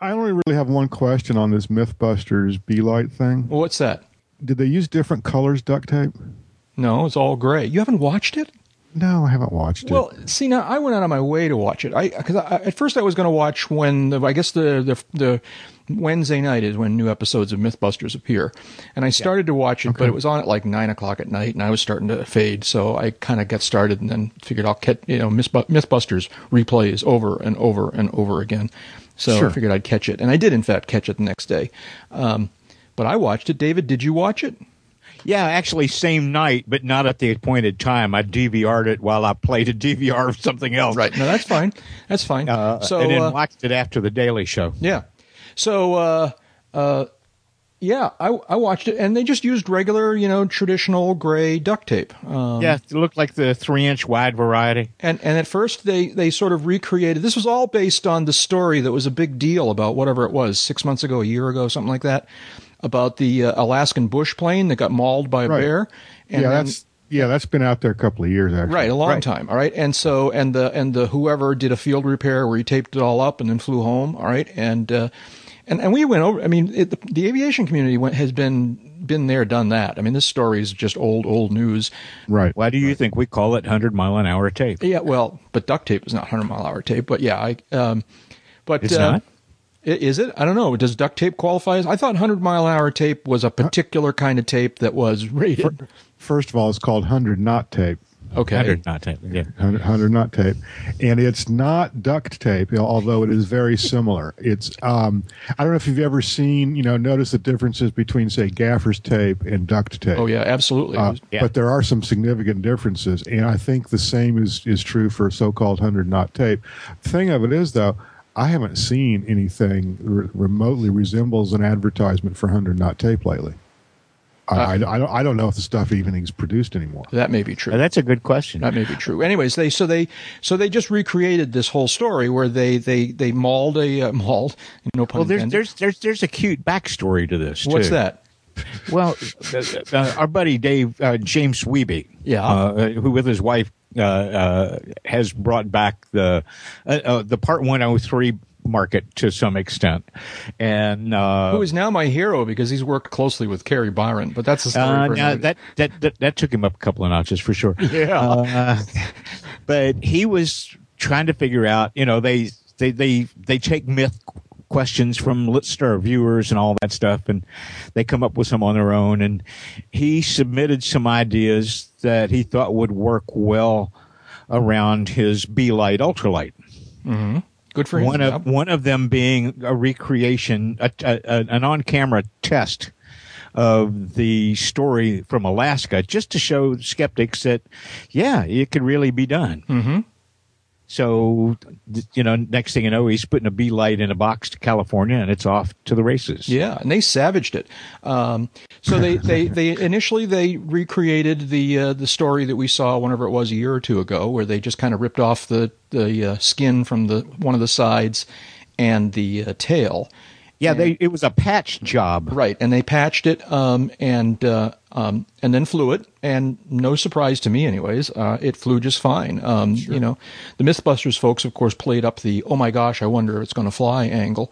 I only really have one question on this MythBusters Belite thing. Well, what's that? Did they use different colors duct tape? No, it's all gray. You haven't watched it? No, I haven't watched Well, it. Well, see, now I went out of my way to watch it. I because I, at first I was going to watch when the, I guess the, the the Wednesday night is when new episodes of MythBusters appear, and I started to watch it, but it was on at like nine o'clock at night, and I was starting to fade, so I kind of got started and then figured I'll catch you know MythBusters replays over and over and over again, so Sure. I figured I'd catch it, and I did in fact catch it the next day. Um, but I watched it. David, did you watch it? Yeah, actually, same night, but not at the appointed time. I DVR'd it while I played a DVR of something else. Right. No, that's fine. That's fine. Uh, so and then uh, watched it after the Daily Show. Yeah. So, uh, uh, yeah, I, I watched it, and they just used regular, you know, traditional gray duct tape. Um, yeah, it looked like the three-inch wide variety. And and at first they they sort of recreated. This was all based on the story that was a big deal about whatever it was six months ago, a year ago, something like that, about the uh, Alaskan bush plane that got mauled by a Right. bear. And yeah, then- that's yeah, that's been out there a couple of years actually. Right, a long Right. time. All right, and so and the and the whoever did a field repair where he taped it all up and then flew home. All right, and uh, and and we went over. I mean, it, the, the aviation community went, has been been there, done that. I mean, this story is just old old news. Right. Why do you think we call it 100 mile an hour tape? Yeah, well, but duct tape is not hundred mile hour tape. But yeah, I um, but It's uh, not? Is it? I don't know. Does duct tape qualify as? I thought 100 mile an hour tape was a particular kind of tape that was rated. First of all, it's called 100 knot tape. Okay. 100 knot tape. Yeah. 100, 100 knot tape. And it's not duct tape, although it is very similar. It's, um, I don't know if you've ever seen, you know, notice the differences between, say, gaffer's tape and duct tape. Oh yeah, absolutely. Uh, Yeah. But there are some significant differences, and I think the same is, is true for so-called hundred knot tape. The thing of it is, though, I haven't seen anything re- remotely resembles an advertisement for hundred knot tape lately. I, I, I don't, I don't know if the stuff even is produced anymore. that may be true. Uh, That's a good question. That may be true. Anyways, they so they so they just recreated this whole story where they they they mauled a uh, mauled no pun well, there's intended. there's there's there's a cute backstory to this. What's too. that? Well, uh, uh, our buddy Dave uh, James Wiebe, Yeah. uh, who with his wife uh, uh, has brought back the uh, uh, the Part 103 market to some extent, and uh, Who is now my hero because he's worked closely with Kari Byron, but that's a story uh, for now that, that that that took him up a couple of notches for sure. Yeah. Uh, but he was trying to figure out. You know, they they they they take myth questions from Lit Star viewers and all that stuff, and they come up with some on their own. And he submitted some ideas that he thought would work well around his Belite ultralight. Good for him. One of one of them being a recreation, a, a, a- an on-camera test of the story from Alaska, just to show skeptics that, yeah, it could really be done. Mm-hmm. So, you know, next thing you know, he's putting a Belite in a box to California, and it's off to the races. Yeah, and they savaged it. Um, so they, they, they initially they recreated the uh, the story that we saw whenever it was a year or two ago, where they just kind of ripped off the the uh, skin from the one of the sides and the uh, tail. Yeah. They it was a patch job. Right, and they patched it um, and uh, um, and then flew it, and no surprise to me, anyways, uh, it flew just fine. Um, You know, the MythBusters folks, of course, played up the "oh my gosh, I wonder if it's going to fly" angle.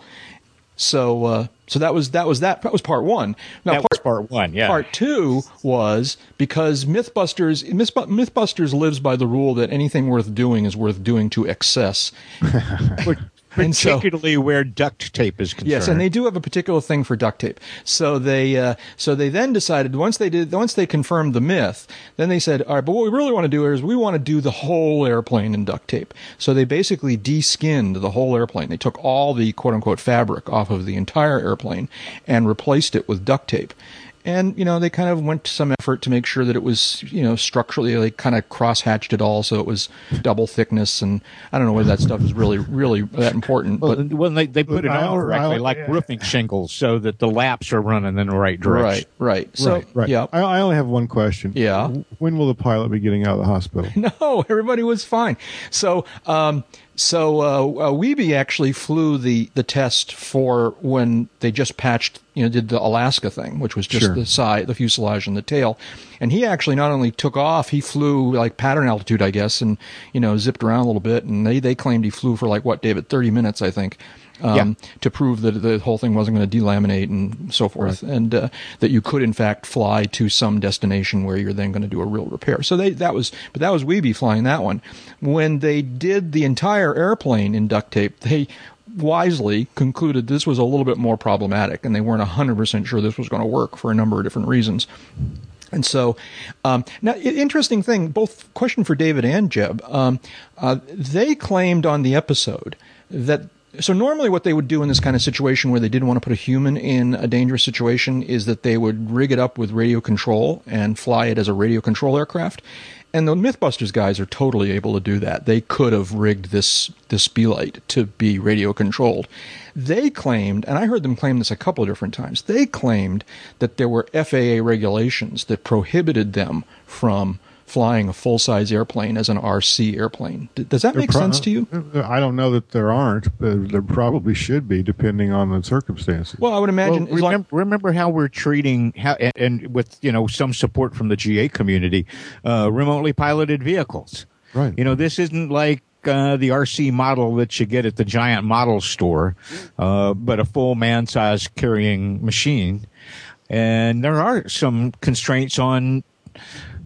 So, uh, so that was that was that that was part one. Now, That was part one. Yeah. Part two was because MythBusters Myth- MythBusters lives by the rule that anything worth doing is worth doing to excess. And so- particularly where duct tape is concerned. Yes, and they do have a particular thing for duct tape. So they, uh, so they then decided once they did, once they confirmed the myth, then they said, all right, but what we really want to do is we want to do the whole airplane in duct tape. So they basically de-skinned the whole airplane. They took all the quote unquote fabric off of the entire airplane and replaced it with duct tape. And you know they kind of went to some effort to make sure that it was you know structurally they kind of cross hatched it all so it was double thickness and I don't know whether that stuff is really really that important Well, but well, they, they put it I- on correctly, I- like yeah. roofing shingles, so that the laps are running in the right direction. Right, right. So, right, right. yeah. I, I only have one question. Yeah. When will the pilot be getting out of the hospital? No, everybody was fine. So, um, so uh, uh, Wiebe actually flew the the test for when they just patched, you know, did the Alaska thing, which was just Sure. the side, the fuselage, and the tail. And he actually not only took off, he flew like pattern altitude, I guess, and you know, zipped around a little bit. And they they claimed he flew for like what, David, thirty minutes, I think. um, Yeah. to prove that the whole thing wasn't going to delaminate and so forth, and uh, that you could in fact fly to some destination where you're then going to do a real repair. So they that was, but that was Wiebe flying that one. When they did the entire airplane in duct tape, they wisely concluded this was a little bit more problematic, and they weren't hundred percent sure this was going to work for a number of different reasons. And so, um, now, interesting thing, both question for David and Jeb. Um, uh, they claimed on the episode that. So normally, what they would do in this kind of situation where they didn't want to put a human in a dangerous situation is that they would rig it up with radio control and fly it as a radio control aircraft. And the MythBusters guys are totally able to do that. They could have rigged this this Belite to be radio controlled. They claimed, and I heard them claim this a couple of different times. They claimed that there were FAA regulations that prohibited them from flying a full size airplane as an RC airplane. Does that make Pro- sense to you? I don't know that there aren't, but there probably should be, depending on the circumstances. Well, I would imagine. Well, as long- remember, remember how we're treating how and, and with you know some support from the GA community, uh, remotely piloted vehicles. Right. You know, this isn't like uh, the RC model that you get at the giant model store, uh, but a full man-size carrying machine. And there are some constraints on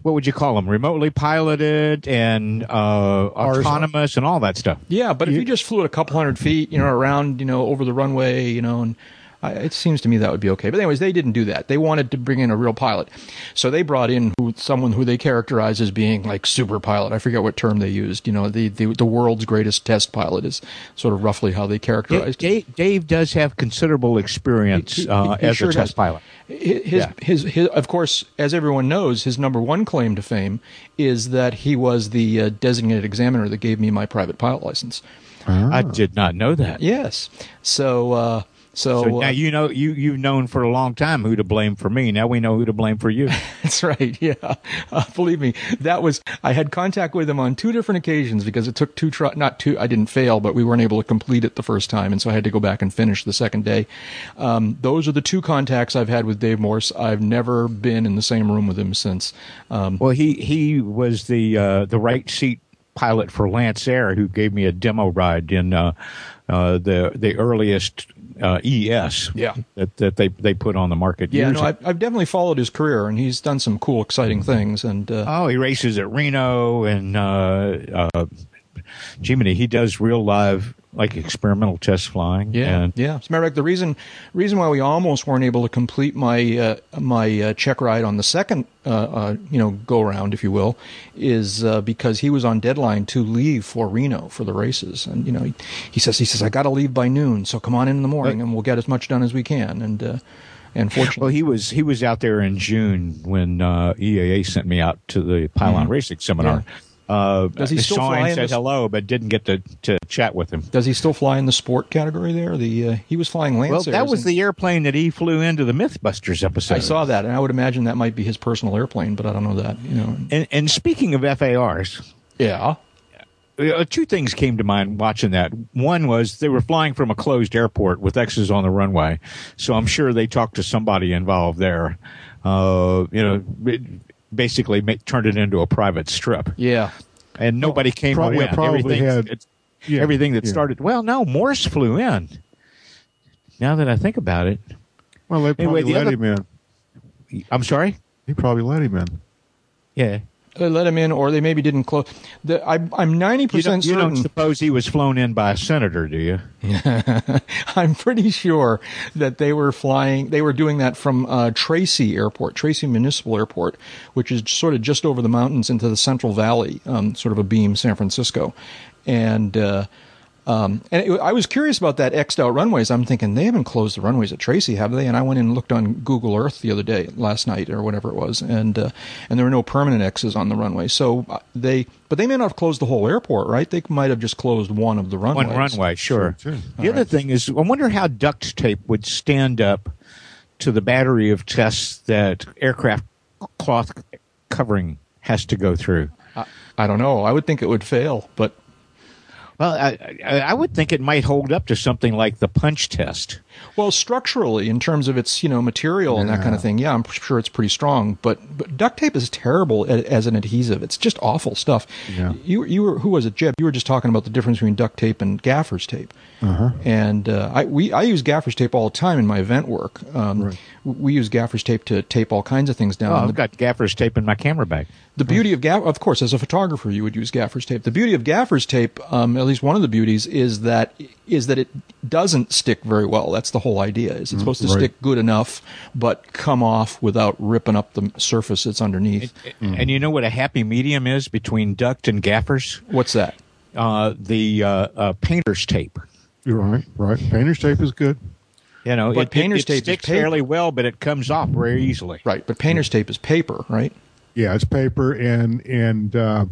what would you call them? Remotely piloted and uh, autonomous and all that stuff. Yeah, but if you just flew at a couple hundred feet, you know, around, you know, over the runway, you know, and I, it seems to me that would be okay. But anyways, they didn't do that. They wanted to bring in a real pilot, so they brought in who, someone who they characterize as being like super pilot. I forget what term they used. You know, the the, the world's greatest test pilot is sort of roughly how they characterized. Dave, Dave does have considerable experience He- he- uh, he as sure a test does. pilot. His, Yeah. his, his, of course, as everyone knows, his number one claim to fame is that he was the uh, designated examiner that gave me my private pilot license. I did not know that. Yes. So, uh, so, So uh, now you know you you've known for a long time who to blame for me. Now we know who to blame for you. That's right. Yeah. Uh, believe me, that was, I had contact with him on two different occasions because it took two, try, not two, I didn't fail, but we weren't able to complete it the first time. And so I had to go back and finish the second day. Um, those are the two contacts I've had with Dave Morss. I've never been in the same room with him since. Um, well, he he was the uh, the right seat pilot for Lancair, who gave me a demo ride in uh, uh, the the earliest uh, ES. Yeah. that that they they put on the market. yeah, years no. I've, I've definitely followed his career and he's done some cool, exciting things. And, uh, Oh, he races at Reno and uh, uh, Jiminy. He does real live like experimental test flying. Yeah, and yeah. As a matter of fact, the reason reason why we almost weren't able to complete my uh, my uh, check ride on the second uh, uh, you know go round, if you will, is uh, because he was on deadline to leave for Reno for the races, and you know he, he says he says I got to leave by noon, so come on in in the morning and we'll get as much done as we can, and uh, and fortunately, Well, he was he was out there in June when uh, EAA sent me out to the Pylon Racing seminar. Uh, Does he still fly in said this- hello, but didn't get to, to chat with him. does he still fly in the sport category there? The uh, he was flying Well, Lancairs. that was and- the airplane that he flew into the MythBusters episode. I saw that, and I would imagine that might be his personal airplane, but I don't know that. You know, And, and speaking of FARs, yeah. uh, two things came to mind watching that. One was they were flying from a closed airport with X's on the runway, so I'm sure they talked to somebody involved there. Uh, you know, it basically make, turned it into a private strip, Yeah, and nobody came prob- to win. probably everything, had- Yeah, everything that yeah. started. Well, no, Morss flew in. Now that I think about it, Well, they probably Anyway, the let other- him in. I'm sorry. He probably let him in. Yeah, let him in, or they maybe didn't close. The, I, I'm ninety you percent don't, you don't suppose he was flown in by a senator, do you? I'm pretty sure that they were flying. They were doing that from uh, Tracy Airport, Tracy Municipal Airport, which is sort of just over the mountains into the Central Valley, um, sort of a beam, San Francisco, and. Uh, um, and it, I was curious about that X'd out runways. I'm thinking they haven't closed the runways at Tracy, have they? And I went in and looked on Google Earth the other day, last night or whatever it was, and uh, and there were no permanent X's on the runway. So uh, they, but they may not have closed the whole airport, right? They might have just closed one of the runways. One runway, sure. Sure, too. The other thing is, I wonder how duct tape would stand up to the battery of tests that aircraft cloth covering has to go through. I don't know. I would think it would fail, but Well, I, I, would think it might hold up to something like the punch test. Well, structurally, in terms of its you know material and that kind of thing, yeah, I'm sure it's pretty strong. But but duct tape is terrible a- as an adhesive. It's just awful stuff. Yeah. You you were who was it, Jeb? You were just talking about the difference between duct tape and gaffer's tape. Uh-huh. And uh, I we I use gaffer's tape all the time in my event work. Um, Right. We use gaffer's tape to tape all kinds of things down. Oh, I've the- got gaffer's tape in my camera bag. the beauty of gaff, of course, as a photographer, you would use gaffer's tape. The beauty of gaffer's tape, um, at least one of the beauties, is that is that it doesn't stick very well. That's the whole idea. Is it's supposed to right. stick good enough, but come off without ripping up the surface that's underneath. And you know what a happy medium is between duct and gaffers? What's that? Uh, the uh, uh, painter's tape. You're right, right. Painter's tape is good. You know, But it, painter's it, tape sticks paper. fairly well, but it comes off very easily. Right, but painter's tape is paper, right? Yeah, it's paper and and uh,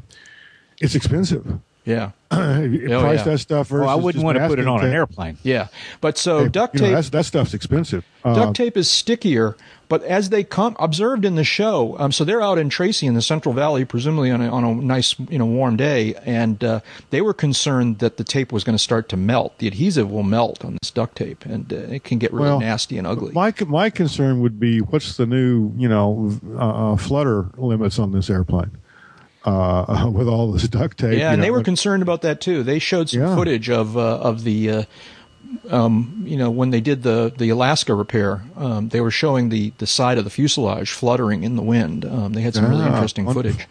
it's expensive. Yeah, you Oh, price yeah. that stuff versus Well, I wouldn't just want to put it masking on an airplane. yeah. But so Hey, duct you know, tape. that stuff's expensive. Uh, Duct tape is stickier, but as they come observed in the show, um, so they're out in Tracy in the Central Valley, presumably on a, on a nice, you know, warm day, and uh, they were concerned that the tape was going to start to melt. The adhesive will melt on this duct tape, and uh, it can get really Well, nasty and ugly. My my concern would be what's the new you know uh, uh, flutter limits on this airplane uh, with all this duct tape. yeah, and they know, were concerned about that too. They showed some Yeah. footage of uh, of the. Uh, um, you know, when they did the, the Alaska repair, um, they were showing the, the side of the fuselage fluttering in the wind. Um, they had some really Ah, interesting wonderful. footage,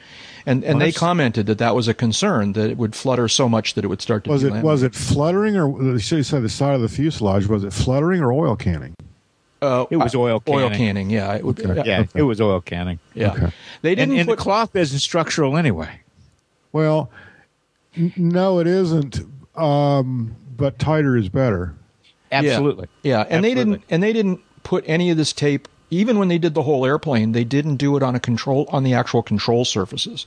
and and Well, they commented that that was a concern that it would flutter so much that it would start to. was it was it fluttering or you said the side of the fuselage was it fluttering or oil canning? Uh, It was oil Oil canning. canning, yeah. It would, Okay. yeah, Yeah, it was oil canning. yeah. Okay. They didn't and the put. cloth isn't structural anyway. Well, n- no, it isn't. Um, but tighter is better. Absolutely. Yeah, and they didn't and they didn't put any of this tape even when they did the whole airplane, they didn't do it on a control on the actual control surfaces.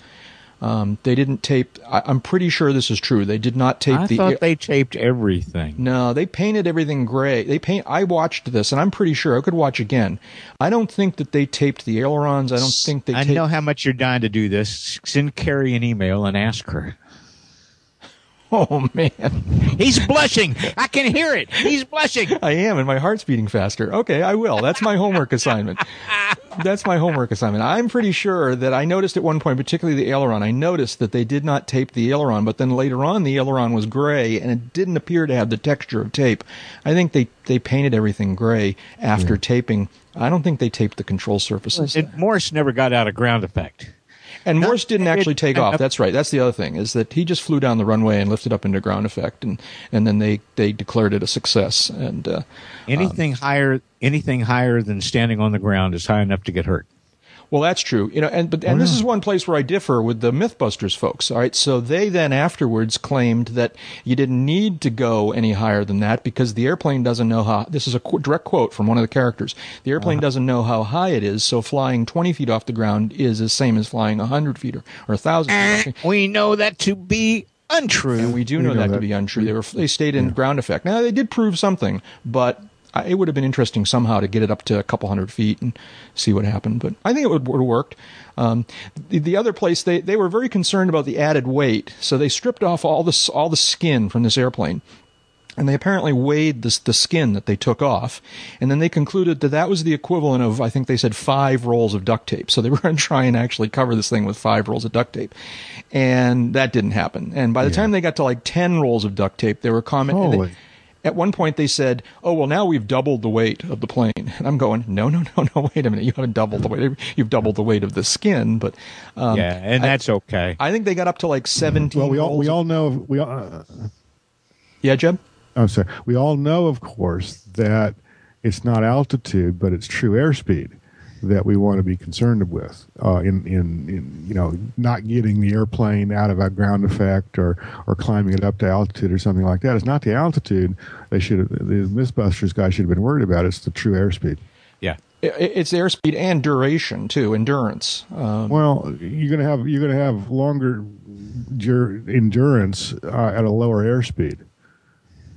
Um, they didn't tape. I, I'm pretty sure this is true. They did not tape the I the. thought they taped everything. no, they painted everything gray. They paint. I watched this, and I'm pretty sure I could watch again. I don't think that they taped the ailerons. I don't think they. I taped, know how much you're dying to do this. Send Kari an email and ask her. Oh man. He's blushing. I can hear it. He's blushing. I am, and my heart's beating faster. Okay, I will. That's my homework assignment. That's my homework assignment. I'm pretty sure that I noticed at one point, particularly the aileron, I noticed that they did not tape the aileron, but then later on the aileron was gray and it didn't appear to have the texture of tape. I think they, they painted everything gray after taping. I don't think they taped the control surfaces. And Morss never got out of ground effect. And Morss didn't actually take off. That's right. That's the other thing is that he just flew down the runway and lifted up into ground effect, and and then they they declared it a success. And uh, Anything higher, anything higher than standing on the ground is high enough to get hurt. Well, that's true. You know, and but and this is one place where I differ with the MythBusters folks. All right, so they then afterwards claimed that you didn't need to go any higher than that because the airplane doesn't know how. This is a qu- direct quote from one of the characters. The airplane uh-huh. doesn't know how high it is, so flying twenty feet off the ground is the same as flying hundred feet or or a thousand. feet. We know that to be untrue. And we do We know, know that, to be untrue. They were they stayed in ground effect. Now they did prove something, but it would have been interesting somehow to get it up to a couple hundred feet and see what happened. But I think it would would have worked. Um, the, the other place they they were very concerned about the added weight, so they stripped off all this all the skin from this airplane. And they apparently weighed this, the skin that they took off, and then they concluded that that was the equivalent of, I think they said, five rolls of duct tape. So they were going to try and actually cover this thing with five rolls of duct tape, and that didn't happen. And by the time they got to like ten rolls of duct tape, they were commenting. Holy. At one point, they said, "Oh well, now we've doubled the weight of the plane." And I'm going, "No, no, no, no! Wait a minute! You haven't doubled the weight. You've doubled the weight of the skin." But um, yeah, and I- that's okay. I think they got up to like seventeen. Well, we all we all know we all, uh, yeah, Jeb. I'm sorry. We all know, of course, that it's not altitude, but it's true airspeed that we want to be concerned with uh, in, in, in, you know, not getting the airplane out of a ground effect or, or climbing it up to altitude or something like that. It's not the altitude they should have, the Mythbusters guy should have been worried about. It's the true airspeed. Yeah. I- It's airspeed and duration too, endurance. Um, Well, you're gonna have you're gonna have longer dur- endurance uh, at a lower airspeed.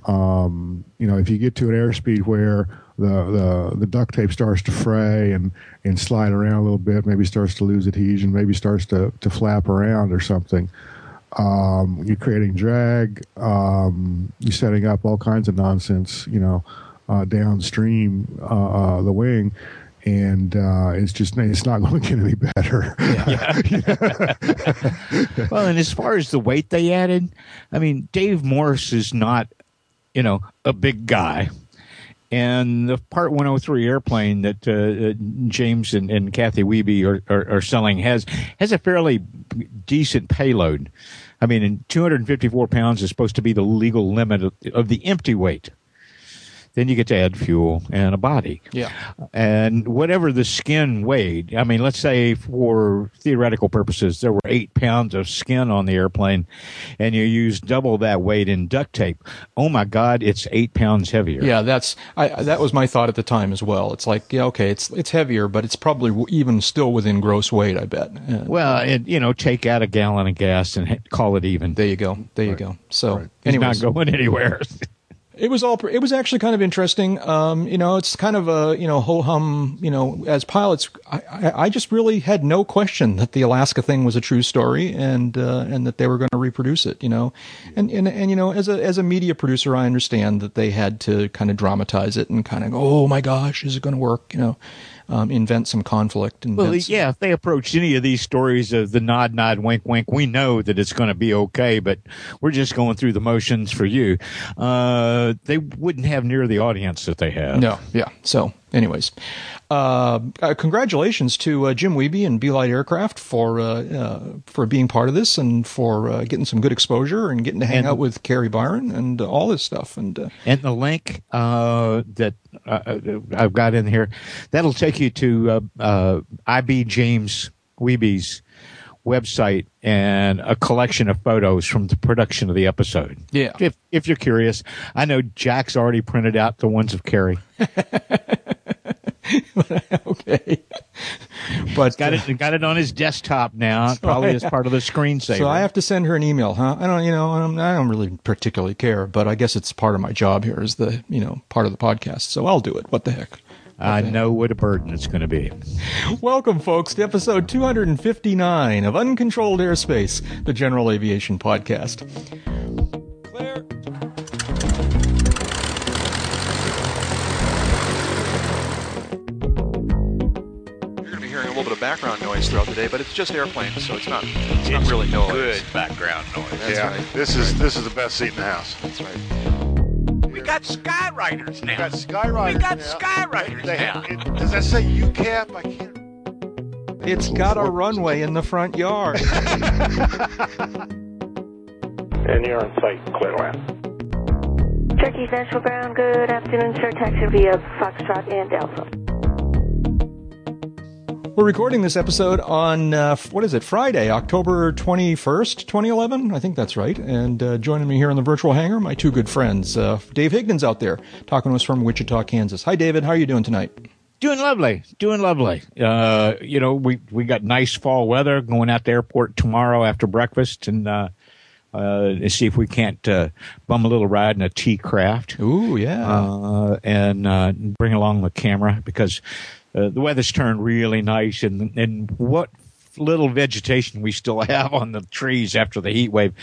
Um, you know, if you get to an airspeed where the, the the duct tape starts to fray and and slide around a little bit, maybe starts to lose adhesion, maybe starts to to flap around or something. Um, you're creating drag. Um, you're setting up all kinds of nonsense, you know, uh, downstream uh, uh, the wing, and uh, it's just it's not going to get any better. well, and as far as the weight they added, I mean, Dave Morris is not, you know, a big guy. And the Part 103 airplane that uh, James and, and Kathy Wiebe are, are, are, selling has has a fairly decent payload. I mean, 254 pounds is supposed to be the legal limit of, of the empty weight then you get to add fuel and a body. Yeah. And whatever the skin weighed, I mean, let's say for theoretical purposes, there were eight pounds of skin on the airplane and you use double that weight in duct tape. Oh my God, it's eight pounds heavier. Yeah, that's, I, that was my thought at the time as well. It's like, yeah, okay, it's, it's heavier, but it's probably even still within gross weight, I bet. Uh, well, it, you know, take out a gallon of gas and call it even. There you go. There you go. So, right. anyways. not going anywhere. It was all. It was actually kind of interesting. Um, you know, it's kind of a you know ho hum. You know, as pilots, I, I, just really had no question that the Alaska thing was a true story and uh, and that they were going to reproduce it. You know, and, and and you know, as a as a media producer, I understand that they had to kind of dramatize it and kind of go, oh my gosh, is it going to work? You know, um, invent some conflict. Well, yeah, if they approach any of these stories of the nod, nod, wink, wink, we know that it's going to be okay, but we're just going through the motions for you. Uh, they wouldn't have near the audience that they have. No, yeah. So, anyways, uh, uh, congratulations to uh, Jim Wiebe and Belite Aircraft for uh, uh, for being part of this and for uh, getting some good exposure and getting to hang and, out with Kari Byron and all this stuff. And and the link that I've got in here that'll take you to IB James Wiebe's website and a collection of photos from the production of the episode. Yeah. If if you're curious, I know Jack's already printed out the ones of Kari. okay. But got it uh, got it on his desktop now, so probably I, as part of the screensaver. So I have to send her an email, huh? I don't, you know, I don't, I don't really particularly care, but I guess it's part of my job here is the, you know, part of the podcast. So I'll do it. What the heck? I know what a burden it's going to be. Welcome, folks, to episode 259 of Uncontrolled Airspace, the General Aviation Podcast. Noise throughout the day, but it's just airplanes, so it's not it's, it's not really noise. Good background noise. That's yeah, right. this is this is the best seat in the house. That's right. We got Skyriders now. We got Skyriders. Now. We got now. Skywriters they, now. It, does that say UCAP? I can't. It's got a runway in the front yard. and you're on site, clear land. Turkey Central Ground, good afternoon, sir. Taxi via Foxtrot and Alpha. We're recording this episode on, uh, what is it, Friday, October 21st, 2011? I think that's right. And uh, joining me here in the virtual hangar, my two good friends. Uh, Dave Higgins out there talking to us from Wichita, Kansas. Hi, David. How are you doing tonight? Doing lovely, doing lovely. Uh, you know, we we got nice fall weather. Going out the airport tomorrow after breakfast, and uh, uh, see if we can't uh, bum a little ride in a T craft. Ooh, yeah, uh, and uh, bring along the camera because uh, the weather's turned really nice, and and what little vegetation we still have on the trees after the heat wave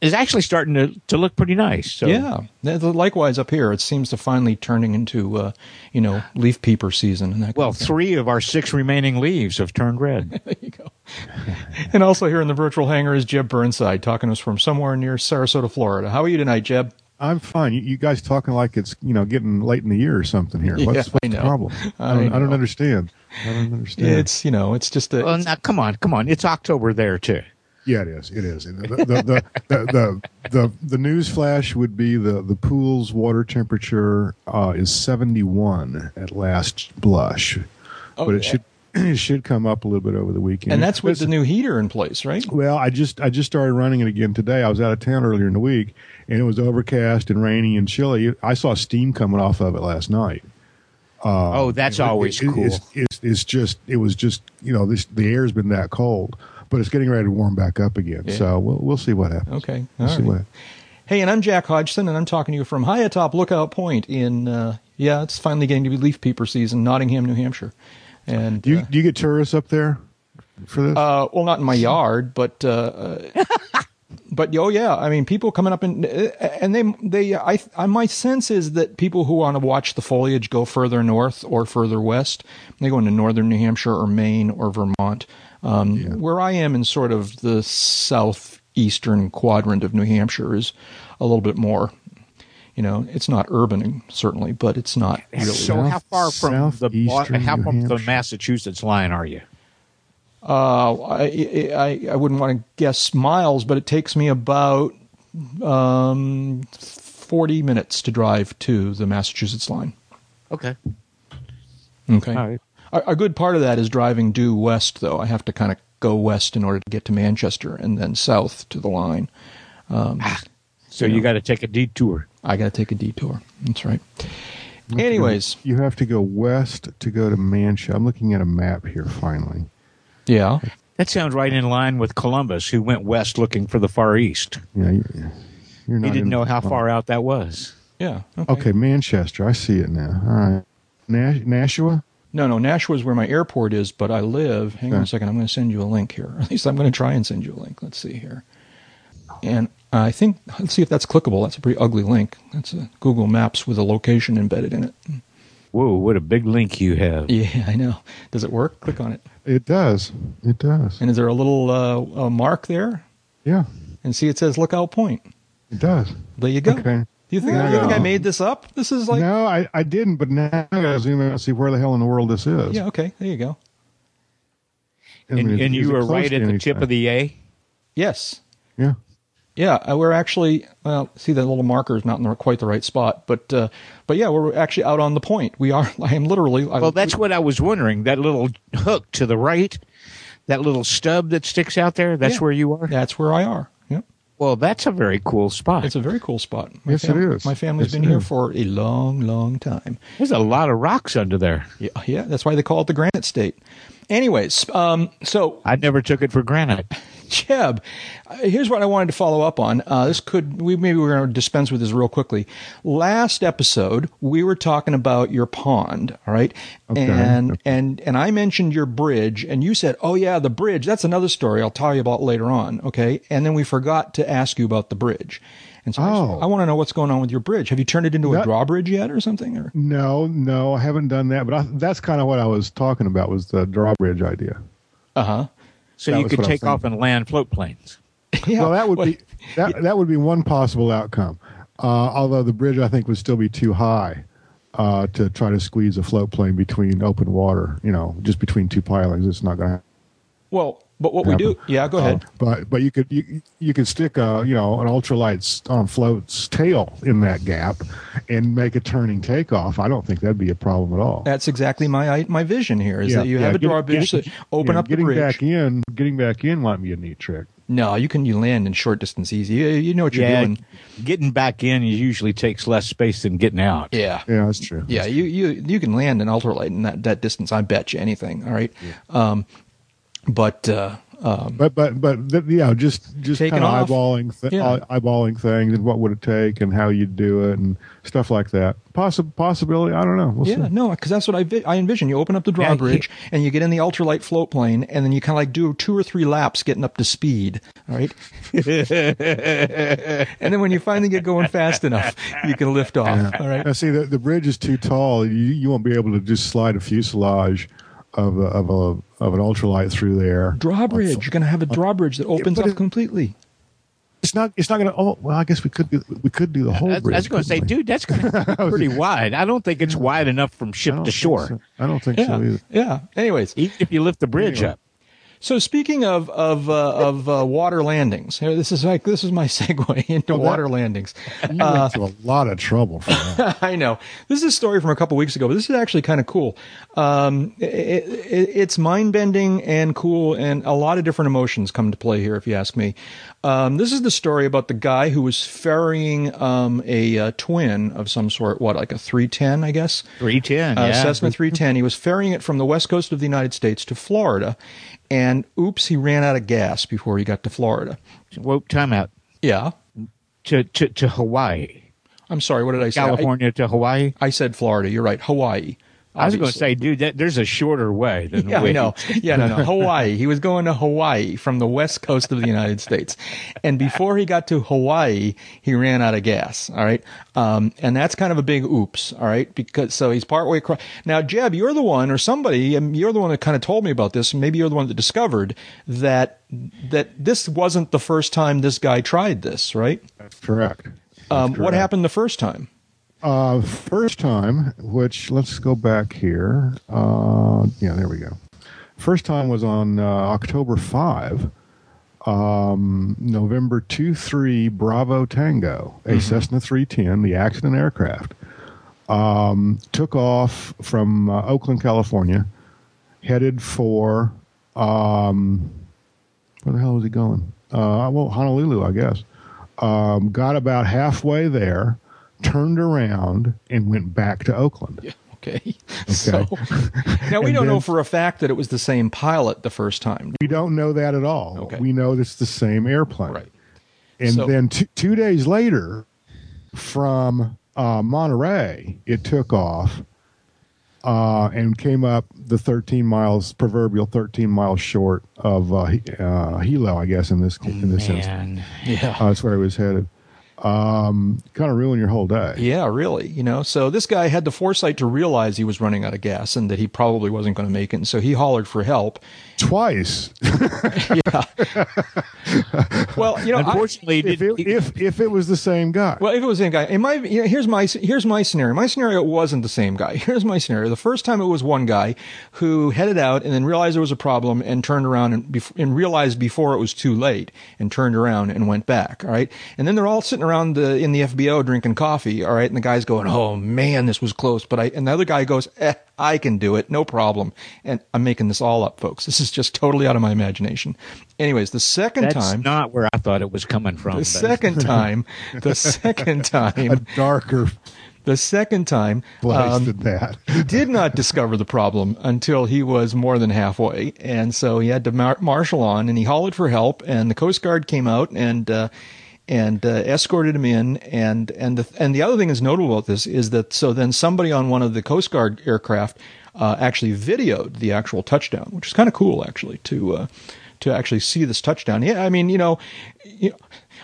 is actually starting to, to look pretty nice. So. Yeah, likewise up here, it seems to finally turning into uh, you know leaf peeper season. And that well, of three of our six remaining leaves have turned red. there you go. and also here in the virtual hangar is Jeb Burnside talking to us from somewhere near Sarasota, Florida. How are you tonight, Jeb? I'm fine. You, you, guys talking like it's you know getting late in the year or something here. What's, yeah, what's the problem? I don't, I, I don't, understand. I don't understand. It's you know it's just a. Well, now come on, come on. It's October there too. Yeah, it is. It is. The the the, the, the, the, the news flash would be the the pool's water temperature uh, is 71 at last blush, oh, but it should it should come up a little bit over the weekend. And that's with the new heater in place, right? Well, I just I just started running it again today. I was out of town earlier in the week, and it was overcast and rainy and chilly. I saw steam coming off of it last night. Uh, oh, that's always it, cool. It's, it's, it's, just it was just you know this the air's been that cold, but it's getting ready to warm back up again. Yeah. So we'll we'll see what happens. Okay, we'll see what. Hey, and I'm Jack Hodgson, and I'm talking to you from high atop Lookout Point in uh, yeah, it's finally getting to be leaf peeper season, Nottingham, New Hampshire. And do you, uh, do you get tourists up there for this? Uh, well, not in my yard, but uh, but oh yeah, I mean, people coming up and and they they I, I my sense is that people who want to watch the foliage go further north or further west. They go into northern New Hampshire or Maine or Vermont. Um, Where I am in sort of the southeastern quadrant of New Hampshire is a little bit more. You know, it's not urban certainly, but it's not really. So how far from the Southeastern how New from the Massachusetts line are you? Uh, I, I I wouldn't want to guess miles, but it takes me about um, forty minutes to drive to the Massachusetts line. Okay. Okay. All right. A, a good part of that is driving due west, though. I have to kind of go west in order to get to Manchester, and then south to the line. Um, So you got to take a detour. I got to take a detour. That's right. Anyways, You have to go west to go to Manchester. I'm looking at a map here. Finally, yeah. That sounds right in line with Columbus, who went west looking for the Far East. yeah, you- you're not. He didn't know how far out that was. Yeah. Okay. Okay, Manchester. I see it now. All right, Nash- Nashua. No, no. Nashua is where my airport is, but I live. Hang on a second. I'm going to send you a link here. At least I'm going to try and send you a link. Let's see here. And I think let's see if that's clickable. That's a pretty ugly link. That's a Google Maps with a location embedded in it. Whoa, what a big link you have. Yeah, I know. Does it work? Click on it. It does. It does. And is there a little uh, uh, mark there? Yeah, And see, it says Lookout Point. it does. There you go. Okay. Do you think, There you you think I made this up? This is like, no, I, I didn't, but now I gotta zoom in and see where the hell in the world this is. yeah, okay, there you go. I mean, And, and you it were right to at the tip of the A. Yes. Yeah. Yeah, uh, we're actually well. See, the little marker is not in the, quite the right spot, but uh, but yeah, we're actually out on the point. We are. I am literally. I, Well, that's what I was wondering. That little hook to the right, that little stub that sticks out there, that's Yeah. where you are? That's where I are. Yep, Well, that's a very cool spot. it's a very cool spot. My Yes, it is. My family's Yes, been it here is. for a long, long time. There's a lot of rocks under there. Yeah, yeah. That's why they call it the Granite State. Anyways, um, so I never took it for granted. Jeb, uh, here's what I wanted to follow up on. Uh, this could we maybe we're going to dispense with this real quickly. Last episode we were talking about your pond, all right, Okay. and and and I mentioned your bridge, and you said, "Oh yeah, the bridge. That's another story I'll tell you about later on." Okay, and then we forgot to ask you about the bridge, and so I, Oh. I want to know what's going on with your bridge. Have you turned it into a drawbridge yet, or something? Or No, no, I haven't done that. But I, that's kind of what I was talking about was the drawbridge idea. uh huh. So That you could what I was take off and land float planes. Yeah. well, that would be that that would be one possible outcome. Uh, although the bridge, I think, would still be too high uh, to try to squeeze a float plane between open water. You know, just between two pilings, it's not going to. Well, but what we do? Yeah, go ahead. But but you could you, you could stick a you know an ultralight on float's tail in that gap and make a turning takeoff. I don't think that'd be a problem at all. That's exactly my my vision here. Is Yeah, that you yeah, have a get- drawbridge, get- so open yeah, up the getting bridge. back in. Getting back in might be a neat trick. No, you can you land in short distance easy. You, you know what you're yeah, doing. getting back in usually takes less space than getting out. Yeah. Yeah, that's true. Yeah, you, you you can land an ultralight in that, that distance. I bet you anything. All right, um, but uh, um, But but but th- yeah, just just kind of eyeballing th- Yeah. eyeballing things and what would it take and how you'd do it and stuff like that. Possi- possibility, I don't know. We'll yeah, see. no, because that's what I vi- I envision. You open up the Yeah, drawbridge and you get in the ultralight float plane, and then you kind of like do two or three laps getting up to speed. All right, and then when you finally get going fast enough, you can lift off. All right. Now, see, the, the bridge is too tall. You, you won't be able to just slide a fuselage of a, of a of an ultralight through there. Drawbridge. You're going to have a drawbridge that opens but up it- completely. It's not. It's not going to. Oh, well, I guess we could do. We could do the whole I, I was going to say, we? dude, that's going to be pretty wide. I don't think it's wide enough from ship to shore, so. I don't think Yeah. so either. Yeah. Anyways, even if you lift the bridge Anyway. up. So speaking of of uh, of uh, water landings, here, this is like this is my segue into that- water landings. You went to a lot of trouble for that. I know this is a story from a couple weeks ago, but this is actually kind of cool. Um, it, it, it's mind bending and cool, and a lot of different emotions come to play here, if you ask me. Um, this is the story about the guy who was ferrying um, a, uh twin of some sort, what like a three ten, I guess. 310, Uh, yeah. Cessna 310. He was ferrying it from the west coast of the United States to Florida, and oops, he ran out of gas before he got to Florida. Whoa, time out. Yeah, To, to, to Hawaii. I'm sorry. What did I say? I- California to Hawaii. I, said Florida. You're right. Hawaii. I was going to say, dude, that, there's a shorter way than Yeah, I we- know. Yeah, no, no. Hawaii. He was going to Hawaii from the west coast of the United States. And before he got to Hawaii, he ran out of gas. All right. Um, and that's kind of a big oops. All right. Because, so he's partway across. Now, Jeb, you're the one or somebody, you're the one that kind of told me about this. Maybe you're the one that discovered that, that this wasn't the first time this guy tried this, right? That's correct. Um, what happened the first time? Uh, first time, which let's go back here. Uh, yeah, there we go. First time was on uh, October 5, um, November 2 3 Bravo Tango, a Cessna 310, the accident aircraft. Um, took off from uh, Oakland, California, headed for, um, where the hell was he going? Uh, well, Honolulu, I guess. Um, got about halfway there, turned around, and went back to Oakland. Okay. So now we don't know for a fact that it was the same pilot the first time. We don't know that at all. Okay. We know it's the same airplane. Right. And So- then t- two days later, from uh, Monterey, it took off uh, and came up the 13 miles, proverbial 13 miles short of uh, uh, Hilo, I guess, in this in this instance. Man. Yeah. Uh, that's where it was headed. Um, kind of ruin your whole day. Yeah, really. You know, so this guy had the foresight to realize he was running out of gas and that he probably wasn't going to make it. And so he hollered for help. Twice. Well, you know, I- Unfortunately, if, it, if if it was the same guy. well, if it was the same guy, in my you know, here's my here's my scenario. My scenario wasn't the same guy. Here's my scenario. The first time it was one guy who headed out and then realized there was a problem and turned around and, bef- and realized before it was too late and turned around and went back. All right, and then they're all sitting around the, in the FBO drinking coffee. All right, and the guy's going, "Oh man, this was close," but I and the other guy goes, "Eh, I can do it, no problem." And I'm making this all up, folks. This is just totally out of my imagination. Anyways, the second that's time. not where I thought it was coming from. The but- second time, the second time, a time, darker the second time, place um, that. he did not discover the problem until he was more than halfway, and so he had to mar- marshal on, and he hollered for help, and the Coast Guard came out and. Uh, and uh, escorted him in, and and the and the other thing that's notable about this is that so then somebody on one of the Coast Guard aircraft uh, actually videoed the actual touchdown, which is kind of cool actually to uh, to actually see this touchdown. Yeah, I mean you know, you know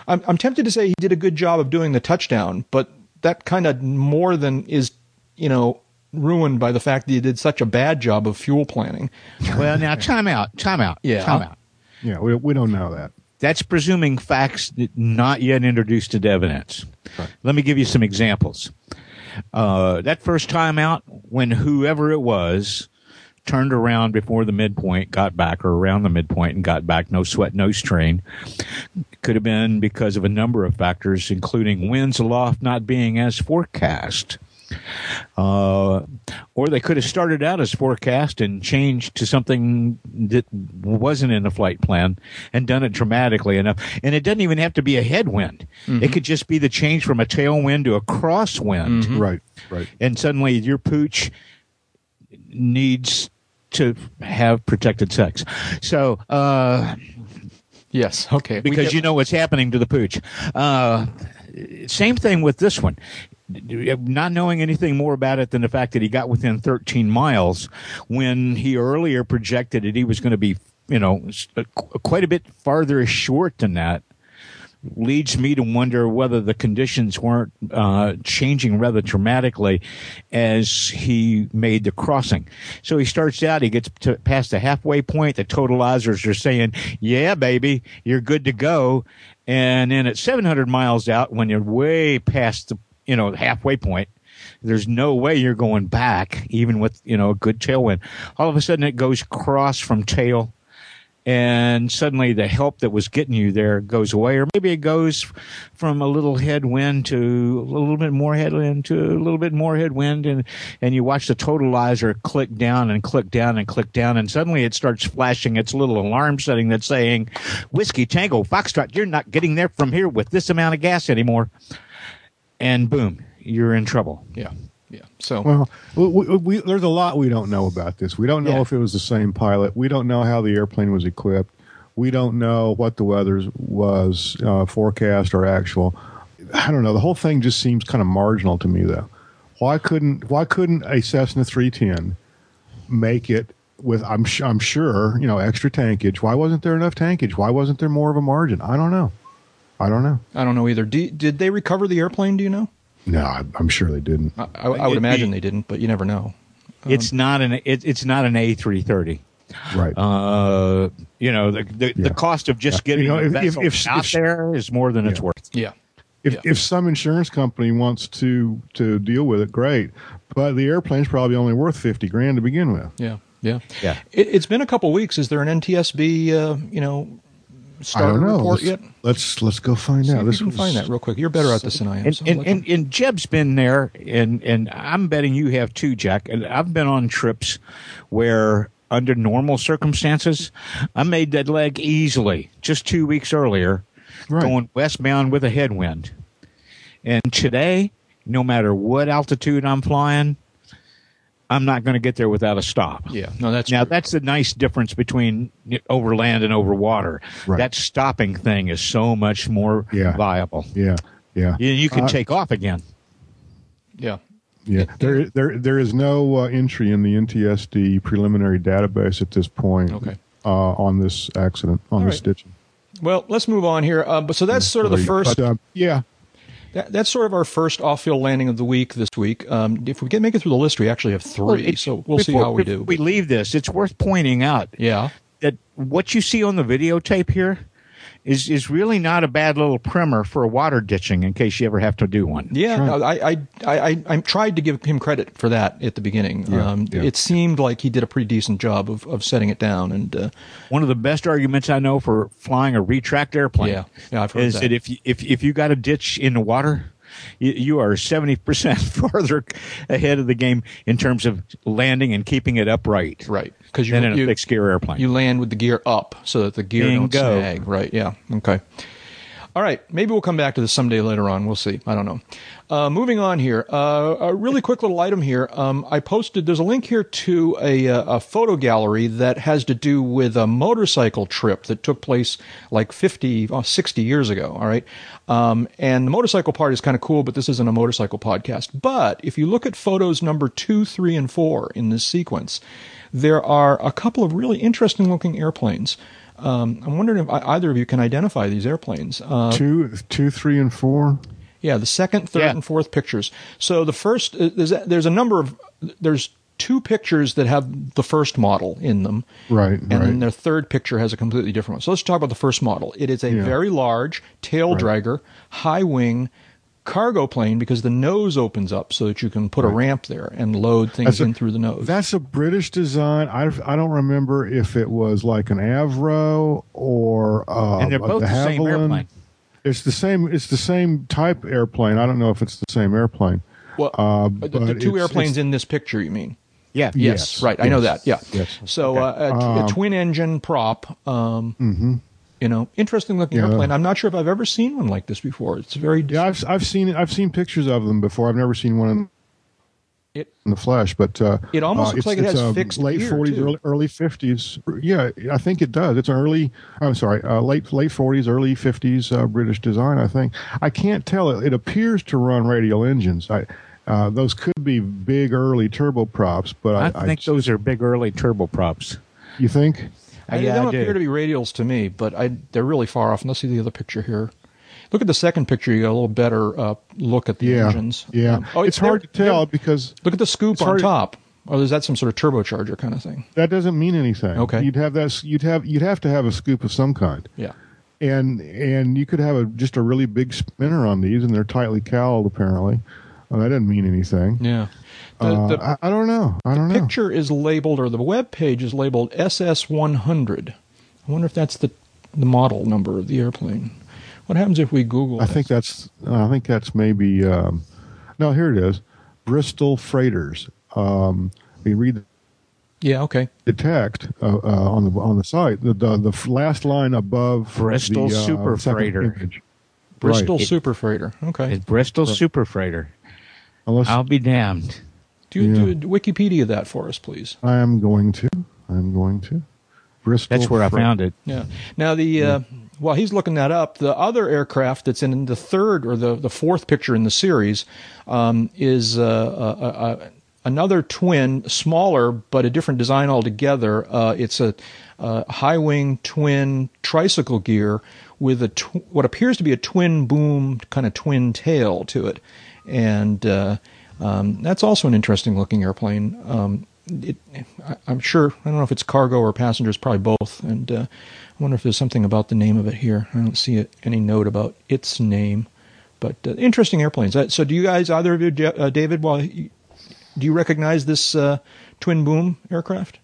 I'm I'm tempted to say he did a good job of doing the touchdown, but that kind of more than is you know ruined by the fact that he did such a bad job of fuel planning. well, now time out, time out, Yeah. time out. Yeah, we, we don't know that. That's presuming facts that not yet introduced into evidence. Let me give you some examples. Uh, that first time out, when whoever it was turned around before the midpoint, got back, or around the midpoint and got back, no sweat, no strain, could have been because of a number of factors, including winds aloft not being as forecast. Uh, or they could have started out as forecast and changed to something that wasn't in the flight plan and done it dramatically enough. And it doesn't even have to be a headwind. It could just be the change from a tailwind to a crosswind. Right, right. And suddenly your pooch needs to have protected sex. So, uh, Yes, okay. Because get- you know what's happening to the pooch. Uh, same thing with this one. Not knowing anything more about it than the fact that he got within 13 miles when he earlier projected that he was going to be, you know, uh, qu- quite a bit farther short than that leads me to wonder whether the conditions weren't uh, changing rather dramatically as he made the crossing. So he starts out, he gets to past the halfway point. The totalizers are saying, "Yeah, baby, you're good to go." And then at 700 miles out, when you're way past the you know halfway point, there's no way you're going back, even with you know a good tailwind. All of a sudden, it goes cross from tail and suddenly the help that was getting you there goes away, or maybe it goes from a little headwind to a little bit more headwind to a little bit more headwind, and and you watch the totalizer click down and click down and click down, and suddenly it starts flashing its little alarm setting that's saying, "Whiskey Tango Foxtrot, you're not getting there from here with this amount of gas anymore," and boom, you're in trouble. yeah, yeah. So Well, we, we, we, there's a lot we don't know about this. We don't know Yeah. if it was the same pilot. We don't know how the airplane was equipped. We don't know what the weather was uh, forecast or actual. I don't know. The whole thing just seems kind of marginal to me, though. Why couldn't Why couldn't a Cessna 310 make it with? I'm su- I'm sure you know extra tankage. Why wasn't there enough tankage? Why wasn't there more of a margin? I don't know. I don't know. I don't know either. Do, did they recover the airplane? Do you know? No, I, I'm sure they didn't. I, I, I would It'd imagine be- they didn't, but you never know. it's not an it, it's not an A330. Right. Uh, you know, the the, Yeah. the cost of just Yeah. getting You know, the if- if- if- out if- there is more than it's worth. Yeah. if yeah. if some insurance company wants to to deal with it, great. But the airplane's probably only worth fifty grand to begin with. Yeah. Yeah. Yeah. It, it's been a couple weeks. Is there an NTSB, uh, you know, I starter don't know. report Let's, yet? let's let's go find See out. if This you find that real quick. You're better at this than I am. And so and, and, and Jeb's been there, and and I'm betting you have too, Jack. And I've been on trips where, under normal circumstances, I made that leg easily just two weeks earlier, Right. going westbound with a headwind. And today, no matter what altitude I'm flying, I'm not going to get there without a stop. yeah. No, that's Now true. that's the nice difference between over land and over water. Right. That stopping thing is so much more Yeah. viable. Yeah, yeah, You, you can Uh, take off again. yeah. yeah. There there there is no uh, entry in the NTSB preliminary database at this point. Okay. Uh, on this accident, on All this right. stitching. Well, let's move on here. Uh, but so that's sort of the first. But, uh, yeah, That, that's sort of our first off-field landing of the week this week. Um, if we get make it through the list, we actually have three. it- so we'll see how we do. We leave this. It's worth pointing out yeah. that what you see on the videotape here is is really not a bad little primer for a water ditching in case you ever have to do one. Yeah, no, I, I, I, I, I tried to give him credit for that at the beginning. Yeah, um, yeah. It seemed like he did a pretty decent job of, of setting it down, and uh, One of the best arguments I know for flying a retract airplane Yeah. Yeah, I've heard is that. that. if you, if if you got a ditch in the water, you, you are seventy percent farther ahead of the game in terms of landing and keeping it upright. right because you Than in a you, fixed gear airplane. you land with the gear up so that the gear don't Bingo. snag. Right? Yeah. Okay. All right, maybe we'll come back to this someday later on. We'll see. I don't know. Uh, moving on here, uh, a really quick little item here. Um, I posted. There's a link here to a, uh, a photo gallery that has to do with a motorcycle trip that took place like 50, uh, 60 years ago. All right, um, and the motorcycle part is kind of cool, but this isn't a motorcycle podcast. But if you look at photos number two, three, and four in this sequence, there are a couple of really interesting looking airplanes. Um, I'm wondering if either of you can identify these airplanes. Uh, two, two, three, and four. yeah, the second, third, Yeah. and fourth pictures. So the first, uh, there's a, there's a number of there's two pictures that have the first model in them, Right, and right. then their third picture has a completely different one. So let's talk about the first model. It is a Yeah. very large tail dragger, high wing cargo plane because the nose opens up so that you can put a ramp there and load things a- in through the nose. That's a British design. I, I don't remember if it was like an Avro or uh, and they're both de the same airplane. It's the same. It's the same type airplane. I don't know if it's the same airplane. well, uh, the, the two it's- airplanes it's- in this picture, you mean? Yeah. Yes, Yes, right. I know that. Yeah. yes. So uh, a, a Um, twin engine prop. Um, You know, interesting looking Yeah. airplane. I'm not sure if I've ever seen one like this before. It's very. Yeah, I've I've seen I've seen pictures of them before. I've never seen one in, It- in the flesh, but uh, It almost uh, looks like it it's, has uh, fixed late gear, forties, too. early early fifties. Yeah, I think it does. It's an early. I'm sorry, uh, late late forties, early fifties uh, British design. I think I can't tell. It, it appears to run radial engines. I. Uh, those could be big early turboprops, but I, I think those are big early turboprops. You think? I, they don't I do. appear to be radials to me, but I, they're really far off. And let's see the other picture here. Look at the second picture. You got a little better uh, look at the Yeah, engines. yeah. Um, oh, it's hard to tell because Look at the scoop on top. Or is that some sort of turbocharger kind of thing? that doesn't mean anything. Okay. you'd have that. You'd have you'd have to have a scoop of some kind. Yeah. and and you could have a just a really big spinner on these, and they're tightly cowled. Apparently, well, that doesn't mean anything. Yeah. The, Uh, the I, I don't know. I don't know. picture is labeled, or the web page is labeled SS100. I wonder if that's the the model number of the airplane. What happens if we Google? I think that's. I think that's maybe. Um, no, here it is. Bristol freighters. Um, we read Yeah. Okay. the text uh, uh, on the on the site. The the, the last line above Bristol the, uh, Super second Freighter. image. Bristol Right. Super Freighter. Okay. It's Bristol Super Freighter. Unless I'll be damned. Do you Yeah. do Wikipedia that for us, please? I am going to. I'm going to. Bristol. That's where I found it. Yeah. Now the uh, while he's looking that up, the other aircraft that's in the third or the, the fourth picture in the series um, is uh, a, a, another twin, smaller but a different design altogether. Uh, it's a, a high wing twin tricycle gear with a tw- what appears to be a twin boom kind of twin tail to it, and uh, um, that's also an interesting looking airplane. Um, it, I, I'm sure I don't know if it's cargo or passengers, probably both, and uh, I wonder if there's something about the name of it here. I don't see it, any note about its name, but uh, interesting airplanes. Uh, so, do you guys, either of you, uh, David, well, you, do you recognize this uh, twin boom aircraft?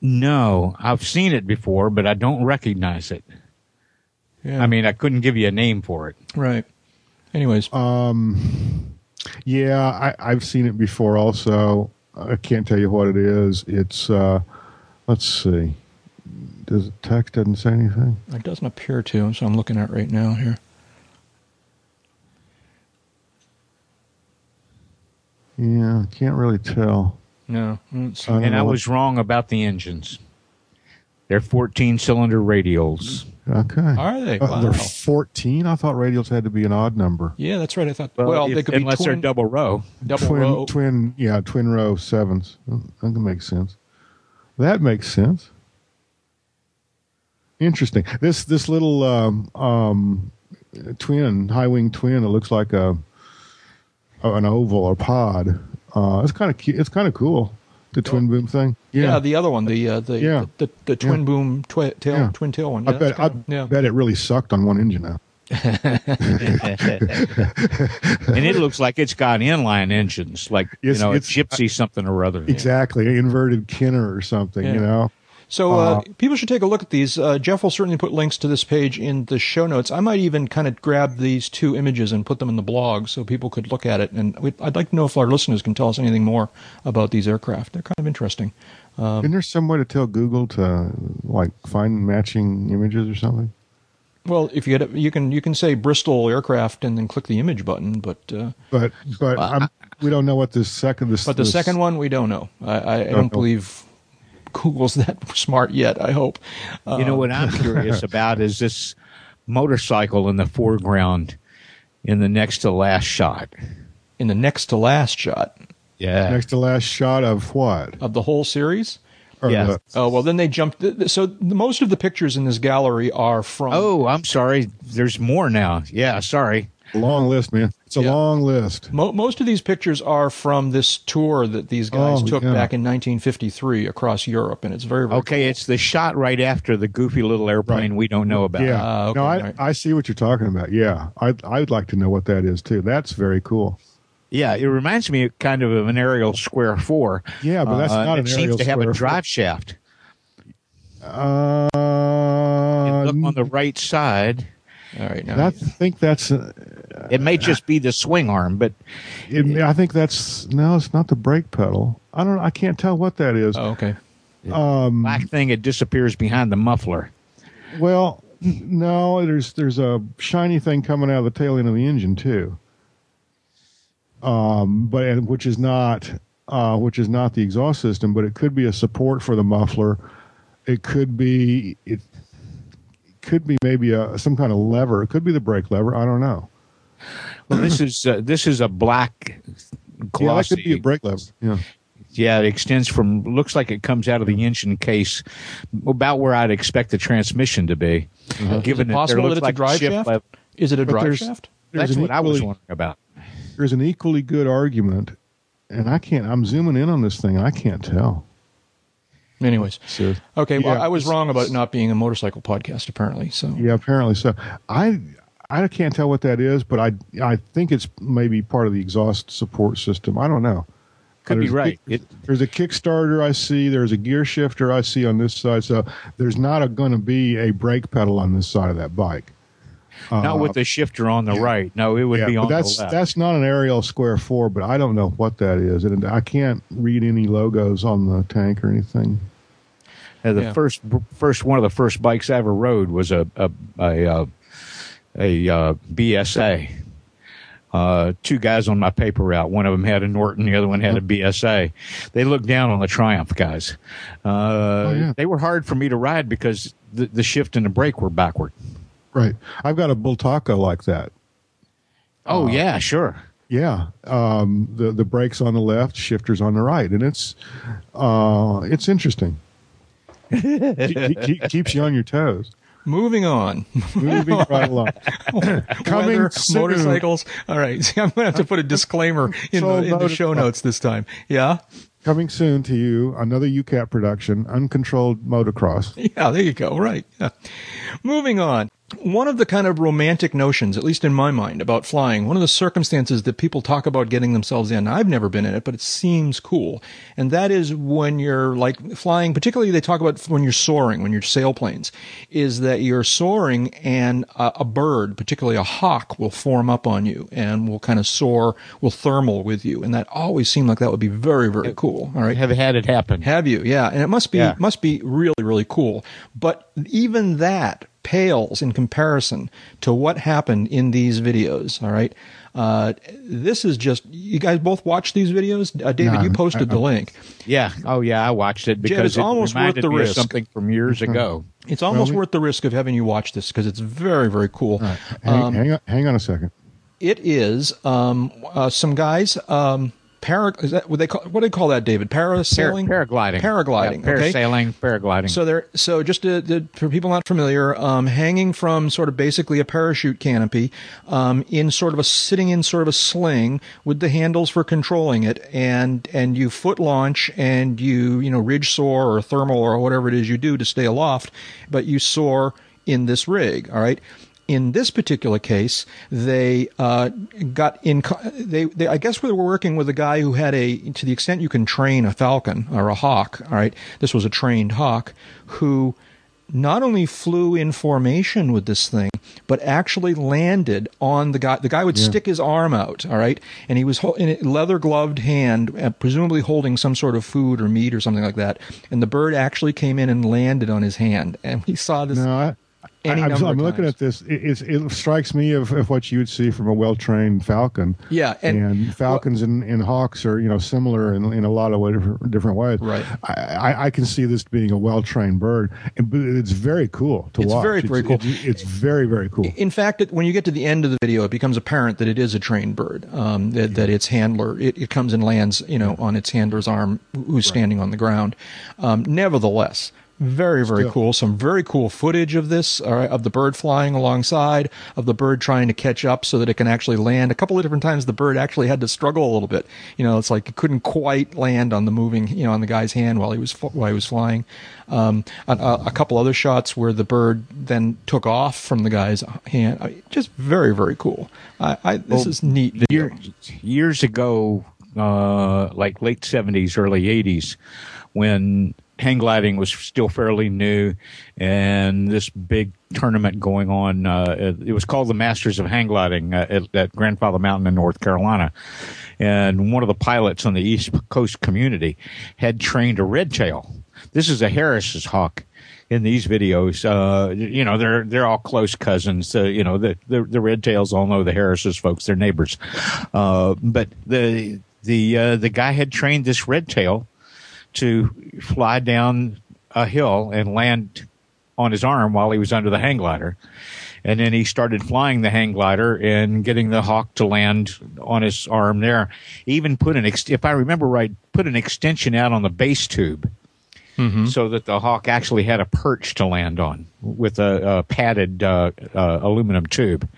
No, I've seen it before, but I don't recognize it. Yeah. I mean, I couldn't give you a name for it. right. Anyways, Um, yeah, I, I've seen it before. Also, I can't tell you what it is. It's uh, let's see. Does text doesn't say anything? it doesn't appear to, so I'm looking at it right now here. Yeah, can't really tell. No, I don't see I don't And I was wrong about the engines. They're 14 cylinder radials. Okay. Are they? Uh, Wow. They're 14 I thought radials had to be an odd number. Yeah, that's right. I thought. Well, if- they could unless be twin, they're double row. double twin, row. twin, yeah, twin row sevens. That can make sense. That makes sense. Interesting. This this little um, um, twin, high wing twin, it looks like a an oval or pod. Uh, it's kind of cute. It's kind of cool. The twin boom thing. Yeah. the other one, the uh, the, Yeah. the the twin Yeah. boom twi- tail Yeah. twin tail one. I Yeah, that's bet. I kinda- yeah. bet it really sucked on one engine now. and it looks like it's got inline engines, like It's- you know, it's- a Gipsy something or other. Exactly, inverted Kinner or something. Yeah. You know. So uh, Uh, people should take a look at these. Uh, Jeff will certainly put links to this page in the show notes. I might even kind of grab these two images and put them in the blog so people could look at it. And I'd like to know if our listeners can tell us anything more about these aircraft. They're kind of interesting. Um, Isn't there some way to tell Google to like find matching images or something? well, if you get it, you can you can say Bristol aircraft and then click the image button, but uh, But but I'm, we don't know what the second this. but the this- second one we don't know. I, I, I Don't don't know. believe Google's that smart yet. I hope. Uh, You know what I'm curious about is this motorcycle in the foreground in the next to last shot. in the next to last shot Yeah. next to last shot of what? of the whole series. Or Yeah. the- Oh well, then they jumped. th- th- So most of the pictures in this gallery are from. Oh, I'm sorry. There's more now. Yeah, sorry. Long list, man. It's a Yeah. long list. Mo- most of these pictures are from this tour that these guys Oh, took yeah. back in 1953 across Europe, and it's very, very Okay, it's the shot right after the goofy little airplane we don't know about. Yeah. Ah, okay, no, I, right. I see what you're talking about. Yeah. I'd, I'd like to know what that is too. That's very cool. Yeah, it reminds me kind of of an Ariel Square Four. Yeah, but that's Uh, not an Ariel. it seems aerial to have a square drive shaft. Uh, And look on the right side. All right, now I think that's. Uh, It may just be the swing arm, but it, I think that's no. It's not the brake pedal. I don't. I can't tell what that is. oh, okay. Um, black thing it disappears behind the muffler. Well, no. There's there's a shiny thing coming out of the tail end of the engine too. Um, but and which is not uh, which is not the exhaust system, but it could be a support for the muffler. It could be it, it could be maybe a some kind of lever. It could be the brake lever. I don't know. Well, this is uh, this is a black Yeah, that could be a brake lever. Yeah. Yeah, it extends from looks like it comes out of the engine case about where I'd expect the transmission to be. Is it Given there possible that looks it's a like drive shaft? lev- Is it a But drive there's- shaft? There's That's an what I was wondering about. There's an equally good argument, and I can't. I'm zooming in on this thing. I can't tell. Anyways, So okay. Well, Yeah, I was wrong about it not being a motorcycle podcast, apparently. So Yeah, apparently so. I I can't tell what that is, but I I think it's maybe part of the exhaust support system. I don't know. Could be There's a right. kick- It, there's a Kickstarter I see. There's a gear shifter I see on this side. So there's not going to be a brake pedal on this side of that bike. Not with the shifter on the right. No, it would Yeah, be on that's the left. that's not an Ariel Square Four, but I don't know what that is, and I can't read any logos on the tank or anything. Uh, the Yeah. first first one of the first bikes I ever rode was a a a, uh, a uh, BSA uh, two guys on my paper route. One of them had a Norton, the other one had a BSA. They looked down on the Triumph guys. Uh, Oh, yeah. They were hard for me to ride because the, the shift and the brake were backward. Right. I've got a Bultaco like that. Oh yeah, sure. Yeah, um, the the brakes on the left, shifters on the right, and it's uh, it's interesting. Keep- keep- keeps you on your toes. Moving on. Moving right along. Coming Weather, soon. motorcycles. All right. See, I'm going to have to put a disclaimer in the, in the show notes this time. Yeah. Coming soon to you, another UCAP production, uncontrolled motocross. Yeah, there you go. Right. Yeah. Moving on. One of the kind of romantic notions, at least in my mind, about flying, one of the circumstances that people talk about getting themselves in, I've never been in it, but it seems cool. And that is when you're like flying, particularly they talk about when you're soaring, when you're sailplanes, is that you're soaring and a, a bird, particularly a hawk, will form up on you and will kind of soar, will thermal with you. And that always seemed like that would be very, very cool. All right. Have had it happen. Have you? Yeah, and it must be Yeah. must be really really cool. But even that pales in comparison to what happened in these videos. All right, uh, this is just you guys both watched these videos. Uh, David, No, you posted I- the link. Yeah. Oh yeah, I watched it because it's it almost worth reminded the me of risk. something from years ago. It's almost we- worth the risk of having you watch this because it's very very cool. Hang, Um, hang on, hang on a second. it is um, uh, some guys. Um, para, is that what they call? What do they call that, David? Parasailing, Par- paragliding, paragliding, Yeah, okay? paragliding. So there, so just to, to, for people not familiar, um, hanging from sort of basically a parachute canopy, um, in sort of a sitting in sort of a sling with the handles for controlling it, and and you foot launch and you you know ridge soar or thermal or whatever it is you do to stay aloft, but you soar in this rig. All right. In this particular case, they uh, got in. They, they, I guess, we were working with a guy who had a, to the extent you can train a falcon or a hawk. All right, this was a trained hawk who not only flew in formation with this thing, but actually landed on the guy. The guy would stick his arm out, all right, and he was hol- in a leather gloved hand, uh, presumably holding some sort of food or meat or something like that. And the bird actually came in and landed on his hand, and we saw this. No, I, Any I, am looking at this. It, it's, it strikes me of, of what you would see from a well-trained falcon. Yeah, and- and, falcons and, and hawks are you know similar in, in a lot of different, different ways. Right. I, I, I can see this being a well-trained bird, and, but it's very cool to It's watch. very, very cool. It's, it's very very cool. In fact, it, when you get to the end of the video, it becomes apparent that it is a trained bird. Um, that, that its handler, it, it comes and lands, you know, on its handler's arm, who's standing on the ground. Um, nevertheless, very, very Still. cool. Some very cool footage of this, all right, of the bird flying alongside, of the bird trying to catch up so that it can actually land. A couple of different times, the bird actually had to struggle a little bit. You know, it's like it couldn't quite land on the moving, you know, on the guy's hand while he was while he was flying. Um, a, a couple other shots where the bird then took off from the guy's hand. I mean, just very, very cool. I, I, this Well, is neat video. Year, years ago, uh, like late 70s, early 80s, when hang gliding was still fairly new and this big tournament going on, uh, it, was called the Masters of Hang Gliding uh, at, at Grandfather Mountain in North Carolina. And one of the pilots on the East Coast community had trained a red tail. This is a Harris's hawk in these videos. Uh, you know, they're they're all close cousins. Uh, you know, the, the the red tails all know the Harris's folks. They're neighbors. Uh, but the the the guy had trained this red tail to fly down a hill and land on his arm while he was under the hang glider. And then he started flying the hang glider and getting the hawk to land on his arm there. Even put an, ex- if I remember right, put an extension out on the base tube so that the hawk actually had a perch to land on with a, a padded uh, uh, aluminum tube.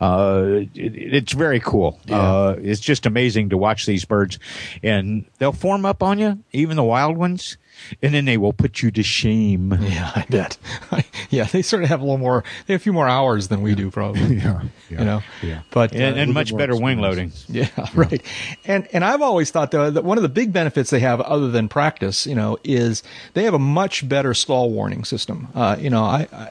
Uh, it, it's very cool. Uh, it's just amazing to watch these birds, and they'll form up on you, even the wild ones, and then they will put you to shame. Yeah, I bet. yeah, they sort of have a little more, they have a few more hours than we do, probably. yeah, yeah. You know, yeah. but And, uh, and much better wing loading. Yeah, right. And and I've always thought though that one of the big benefits they have, other than practice, you know, is they have a much better stall warning system. Uh, you know, I, I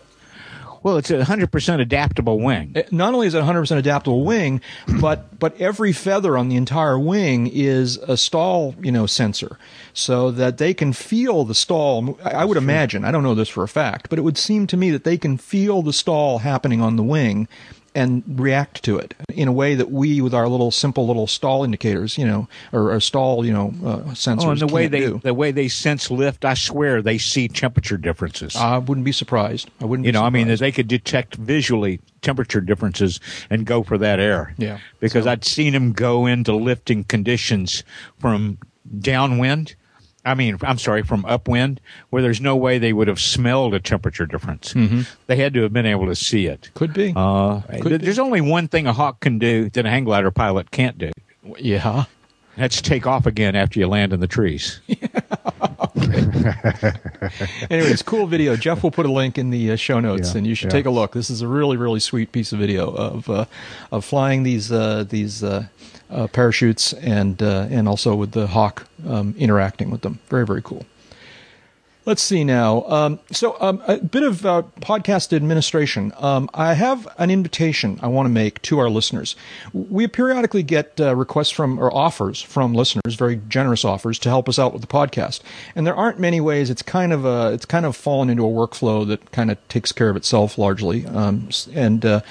Well, it's a hundred percent adaptable wing. Eh, not only is it a 100% adaptable wing, but but every feather on the entire wing is a stall, you know, sensor, so that they can feel the stall. I would imagine, I don't know this for a fact, but it would seem to me that they can feel the stall happening on the wing. And react to it in a way that we, with our little simple little stall indicators, you know, or, or stall, you know, uh, sensors. Oh, and the way they do. the way they sense lift, I swear they see temperature differences. I wouldn't be surprised. I wouldn't. you know, I mean, surprised. they could detect visually temperature differences and go for that air. Yeah. Because I'd seen them go into lifting conditions from downwind. I mean, I'm sorry, from upwind, where there's no way they would have smelled a temperature difference. They had to have been able to see it. could be. Uh, Could th- be. there's only one thing a hawk can do that a hang glider pilot can't do. yeah. That's take off again after you land in the trees. Anyways, cool video. Jeff will put a link in the uh, show notes, Yeah, and you should yeah. take a look. This is a really, really sweet piece of video of uh, of flying these uh, these uh, parachutes and uh, and also with the hawk um, interacting with them. Very, very cool. Let's see now. Um, so, um, a bit of uh, podcast administration. Um, I have an invitation I want to make to our listeners. We periodically get uh, requests from or offers from listeners, very generous offers to help us out with the podcast. And there aren't many ways. It's kind of a, it's kind of fallen into a workflow that kind of takes care of itself largely, um, and uh,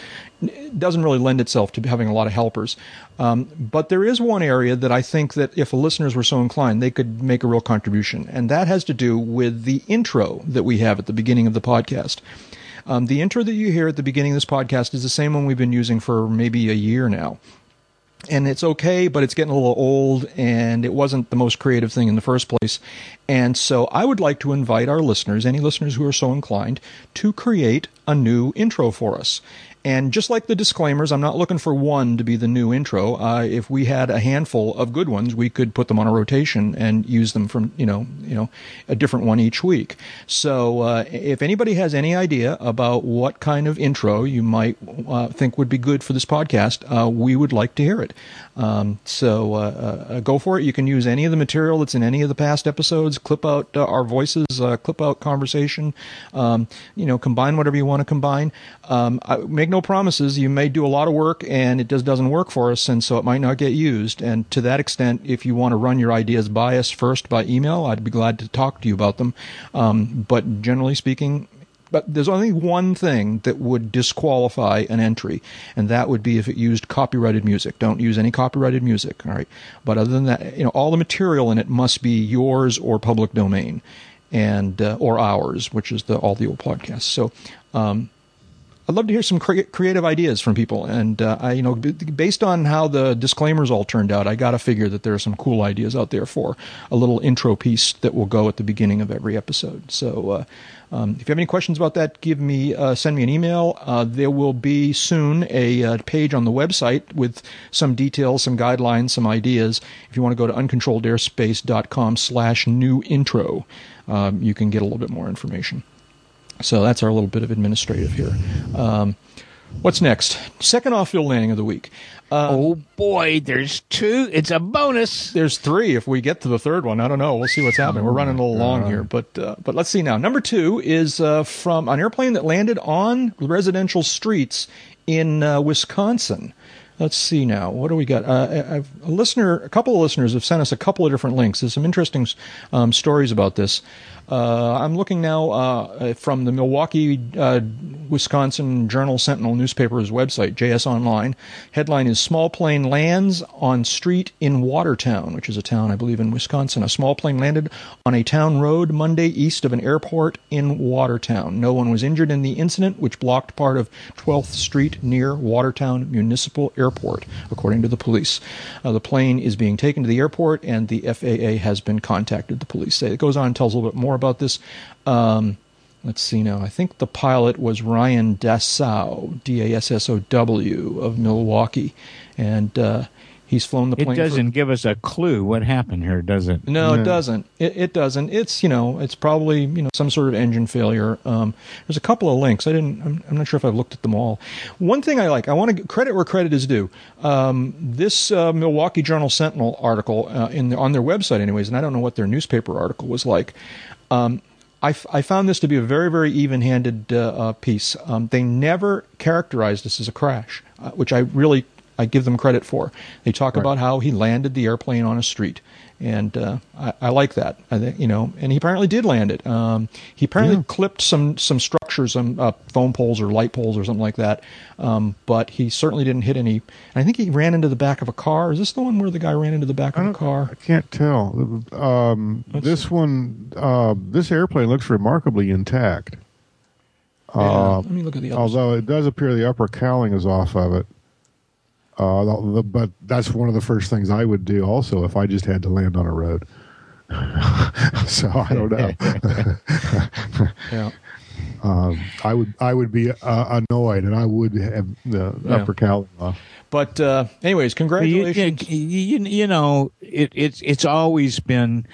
doesn't really lend itself to having a lot of helpers. Um, but there is one area that I think that if listeners were so inclined, they could make a real contribution, and that has to do with the intro that we have at the beginning of the podcast. Um, the intro that you hear at the beginning of this podcast is the same one we've been using for maybe a year now and it's okay, but it's getting a little old, and it wasn't the most creative thing in the first place. And so I would like to invite our listeners, any listeners who are so inclined, to create a new intro for us. And just like the disclaimers, I'm not looking for one to be the new intro. Uh, if we had a handful of good ones, we could put them on a rotation and use them from you know you know a different one each week. So uh, if anybody has any idea about what kind of intro you might uh, think would be good for this podcast, uh, we would like to hear it. Um, so uh, uh, go for it. You can use any of the material that's in any of the past episodes. Clip out uh, our voices. Uh, clip out conversation. Um, you know, combine whatever you want to combine. Um, I, make no promises. You may do a lot of work and it just doesn't work for us, and so it might not get used. And to that extent, if you want to run your ideas by us first by email, I'd be glad to talk to you about them. Um, but generally speaking, but there's only one thing that would disqualify an entry, and that would be if it used copyrighted music. Don't use any copyrighted music, all right? But other than that, you know, all the material in it must be yours or public domain, and uh, or ours, which is the all the old podcasts. So. Um, I'd love to hear some cre- creative ideas from people, and uh, I, you know, b- based on how the disclaimers all turned out, I got to figure that there are some cool ideas out there for a little intro piece that will go at the beginning of every episode. So, uh, um, if you have any questions about that, give me uh, send me an email. Uh, there will be soon a uh, page on the website with some details, some guidelines, some ideas. If you want to go to uncontrolledairspace.com/slash new intro, um, you can get a little bit more information. So that's our little bit of administrative here. Um, what's next? Second off-field landing of the week. Uh, oh boy, there's two. It's a bonus. There's three if we get to the third one. I don't know. We'll see what's happening. We're running a little long here, but uh, but let's see now. Number two is uh, from an airplane that landed on residential streets in uh, Wisconsin. Let's see now. What do we got? Uh, I've, a listener, a couple of listeners have sent us a couple of different links. There's some interesting um, stories about this. Uh, I'm looking now uh, from the Milwaukee, uh, Wisconsin Journal Sentinel newspaper's website, JS Online. Headline is Small Plane Lands on Street in Watertown, which is a town, I believe, in Wisconsin. A small plane landed on a town road Monday east of an airport in Watertown. No one was injured in the incident, which blocked part of 12th Street near Watertown Municipal Airport, according to the police. Uh, the plane is being taken to the airport, and the FAA has been contacted, the police say. It goes on and tells a little bit more about this. Um, let's see now. I think the pilot was Ryan Dassow, D A S S O W, of Milwaukee. And uh, he's flown the It plane. for- doesn't give us a clue what happened here, does it? no, it No. doesn't. It, it doesn't. It's you know, it's probably you know some sort of engine failure. Um, there's a couple of links. I didn't. I'm, I'm not sure if I've looked at them all. One thing I like. I want to credit where credit is due. Um, this uh, Milwaukee Journal Sentinel article uh, in the, on their website, anyways, and I don't know what their newspaper article was like. Um, I, f- I found this to be a very, very even-handed uh, uh, piece. Um, they never characterized this as a crash, uh, which I really I give them credit for. They talk about how he landed the airplane on a street, and uh, I, I like that. I think you know, and he apparently did land it. Um, he apparently clipped some some structures, some uh, phone poles or light poles or something like that. Um, but he certainly didn't hit any. I think he ran into the back of a car. Is this the one where the guy ran into the back of a car? I can't tell. Um, this one, uh, this airplane looks remarkably intact. Yeah, Uh, let me look at the other. although it does appear the upper cowling is off of it. Uh, the, the- but that's one of the first things I would do also if I just had to land on a road. so I don't know. yeah. um, I would I would be uh, annoyed, and I would have the Yeah. upper cowling off. But uh, anyways, You, congratulations. you, you, you know, it, it's it's always been it's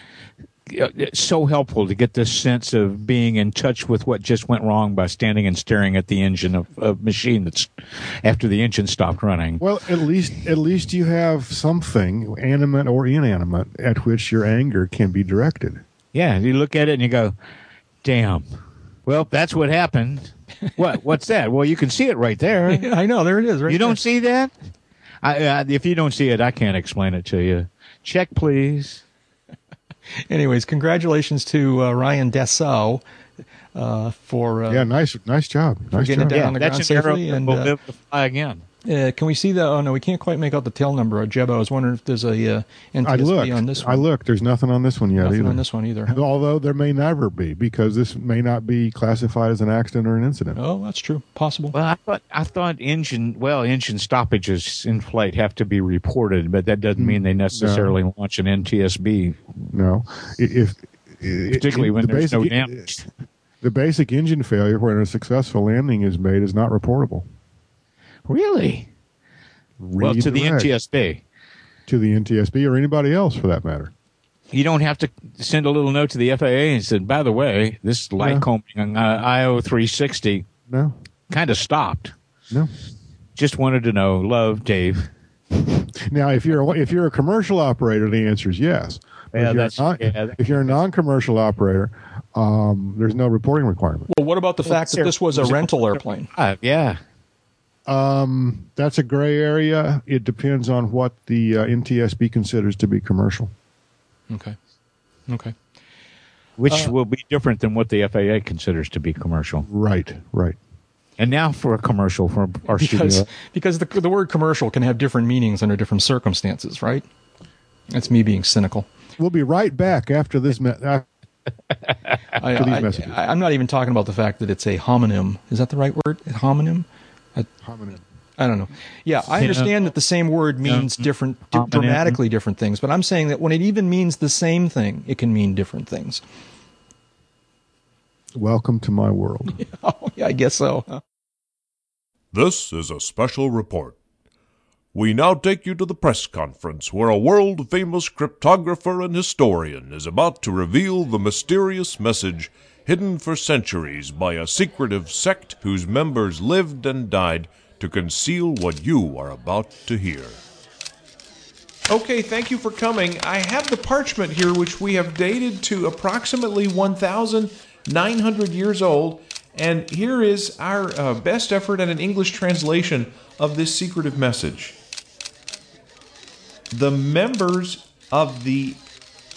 so helpful to get this sense of being in touch with what just went wrong by standing and staring at the engine of a machine that's after the engine stopped running. Well, at least at least you have something animate or inanimate at which your anger can be directed. Yeah, you look at it and you go, "Damn." Well, that's what happened. what? What's that? Well, you can see it right there. Yeah, I know there it is. Right you there. don't see that? I, uh, if you don't see it, I can't explain it to you. Check, please. Anyways, congratulations to uh, Ryan Dassow uh, for uh, yeah, nice nice job. Nice getting it job. down on the that's ground an arrow safely, that and, will uh, live to fly again. Uh, can we see the? Oh no, we can't quite make out the tail number. Jeb, I was wondering if there's a uh, NTSB I looked. on this one. I looked. There's nothing on this one yet Nothing either. on this one either. Although there may never be because this may not be classified as an accident or an incident. Oh, that's true. Possible. Well, I thought I thought engine well engine stoppages in flight have to be reported, but that doesn't mean they necessarily launch an NTSB, No, I- if particularly when the there's no damage. The basic engine failure when a successful landing is made is not reportable. Really? well, to the reg. NTSB, to the NTSB or anybody else for that matter. you don't have to send a little note to the FAA and say, "By the way, this light Yeah. combing on uh, IO 360 No, kind of stopped." no. Just wanted to know. Love, Dave. Now, if you're a, if you're a commercial operator, the answer is yes. Yeah, if, you're that's- yeah, if you're a non-commercial operator, um, there's no reporting requirement. Well, what about the fact that this was a rental airplane? Uh, yeah. Um, that's a gray area. It depends on what the uh, NTSB considers to be commercial. Okay. Okay. Which will be different than what the FAA considers to be commercial. Right, right. And now for a commercial for our Because studio. because the the word commercial can have different meanings under different circumstances, right? That's me being cynical. We'll be right back after this. Me- uh, I, these I, messages. I, I'm not even talking about the fact that it's a homonym. Is that the right word? A homonym? I, I don't know. Yeah, I understand that the same word means different, di- dramatically different things, but I'm saying that when it even means the same thing, it can mean different things. welcome to my world. Oh, yeah, I guess so. This is a special report. We now take you to the press conference where a world famous cryptographer and historian is about to reveal the mysterious message hidden for centuries by a secretive sect whose members lived and died to conceal what you are about to hear. Okay, thank you for coming. I have the parchment here, which we have dated to approximately 1,900 years old. And here is our uh, best effort at an English translation of this secretive message. The members of the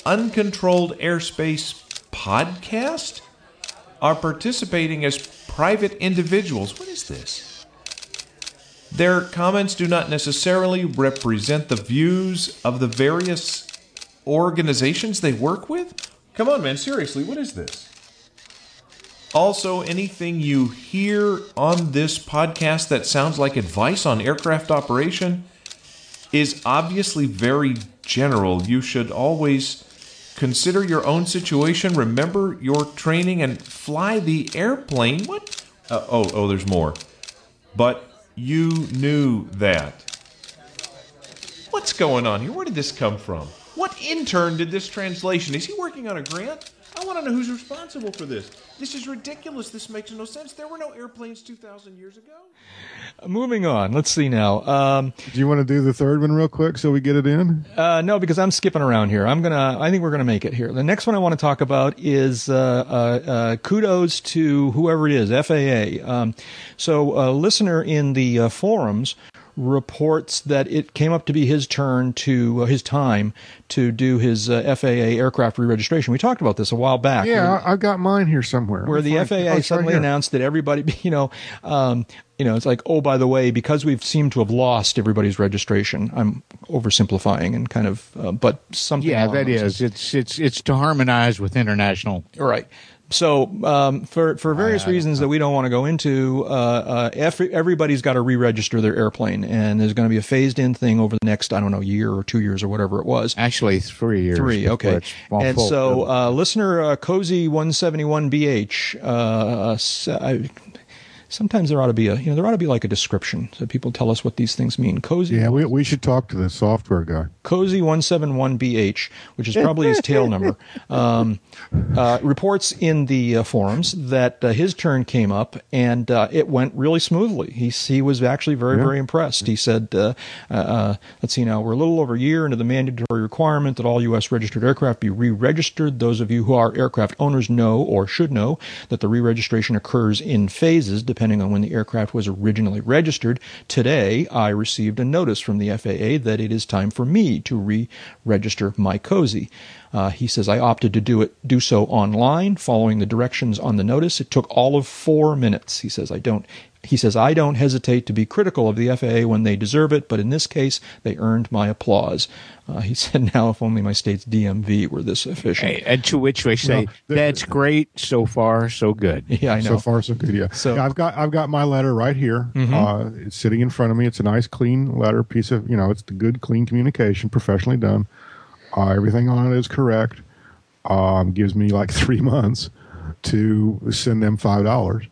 Uncontrolled Airspace podcast are participating as private individuals. What is this? Their comments do not necessarily represent the views of the various organizations they work with. Come on, man, seriously, what is this? Also, anything you hear on this podcast that sounds like advice on aircraft operation is obviously very general. You should always consider your own situation, remember your training, and fly the airplane. What? Uh, oh, oh, there's more. But you knew that. What's going on here? Where did this come from? What intern did this translation? Is he working on a grant? I want to know who's responsible for this. This is ridiculous. This makes no sense. There were no airplanes 2,000 years ago. Moving on. Let's see now. Um, Do you want to do the third one real quick so we get it in? Uh, no, because I'm skipping around here. I'm gonna. I think we're gonna make it here. The next one I want to talk about is uh, uh, uh, kudos to whoever it is, FAA. Um, so, a listener in the uh, forums reports that it came up to be his turn to uh, his time to do his uh, FAA aircraft re-registration. We talked about this a while back. Yeah, I, I've got mine here somewhere. where the find- oh, FAA it's right suddenly here. announced that everybody, you know, um, you know, it's like, oh, by the way, because we've seemed to have lost everybody's registration. I'm oversimplifying and kind of, uh, but something. Yeah, along that. It's it's it's to harmonize with international. Right. So, um, for for various reasons that we don't want to go into, uh, uh, every, everybody's got to re-register their airplane, and there's going to be a phased-in thing over the next, I don't know, year or two years or whatever it was. Actually, three years. Three, okay. And full. so, uh, listener uh, Cozy one seventy one BH. Sometimes there ought to be a, you know, there ought to be like a description so people tell us what these things mean. Cozy, Yeah, we, we should talk to the software guy. Cozy one seven one BH, which is probably his tail number, um, uh, reports in the uh, forums that uh, his turn came up and uh, it went really smoothly. He he was actually very very impressed. He said, uh, uh, uh, "Let's see now, we're a little over a year into the mandatory requirement that all U.S. registered aircraft be re-registered. Those of you who are aircraft owners know or should know that the re-registration occurs in phases depending on when the aircraft was originally registered. Today, I received a notice from the FAA that it is time for me to re-register my cozy." Uh, he says I opted to do it, do so online, following the directions on the notice. It took all of four minutes. He says I don't. He says I don't hesitate to be critical of the FAA when they deserve it, but in this case, they earned my applause. Uh, he said, "Now, if only my state's DMV were this efficient." and to which we say No, the- that's great so far, so good. Yeah, I know. So far, so good. Yeah. So- Yeah, I've got I've got my letter right here. Uh, it's sitting in front of me. It's a nice, clean letter, piece of you know, it's the good, clean communication, professionally done. Uh, everything on it is correct. Um, gives me like three months to send them five dollars.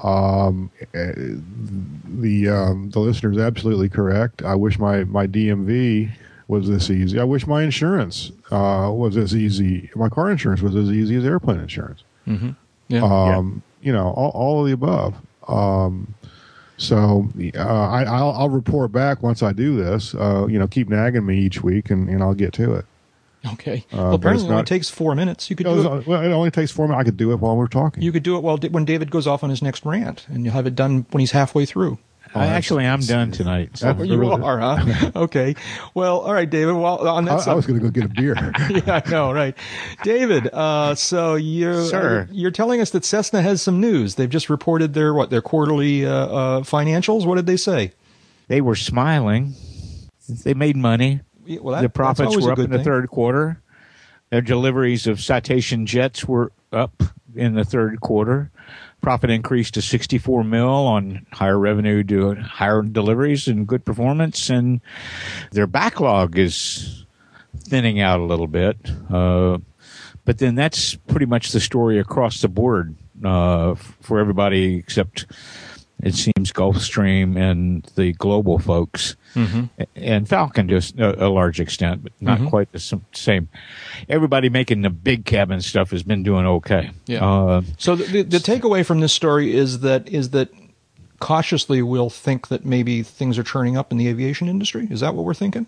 Um, eh, the um, the listener is absolutely correct. I wish my my DMV was this easy. I wish my insurance uh, was as easy. My car insurance was as easy as airplane insurance yeah. um, you know, all, all of the above. Um, so uh, I, I'll, I'll report back once I do this. Uh, you know, keep nagging me each week, and, and I'll get to it. okay. uh, well, apparently, it's it only takes four minutes. You could It, do it. well, it only takes four minutes. I could do it while we're talking. You could do it while when David goes off on his next rant, and you'll have it done when he's halfway through. I, actually, I'm done tonight. So. You really- are, huh? okay. Well, all right, David. Well, on I, that I was going to go get a beer. yeah, I know, right, David. Uh, so you're Sir. you're telling us that Cessna has some news. They've just reported their what their quarterly uh, uh, financials. What did they say? They were smiling. They made money. Yeah, Well, that, the profits were up in the thing. third quarter. Their deliveries of Citation jets were up in the third quarter. Profit increased to 64 mil on higher revenue due to higher deliveries and good performance. And their backlog is thinning out a little bit. Uh, but then that's pretty much the story across the board uh, for everybody except it seems Gulfstream and the global folks, Mm-hmm. and Falcon to a large extent, but not quite the same. Everybody making the big cabin stuff has been doing okay. Yeah. Uh, So the, the, the takeaway from this story is that is that cautiously we'll think that maybe things are turning up in the aviation industry. Is that what we're thinking?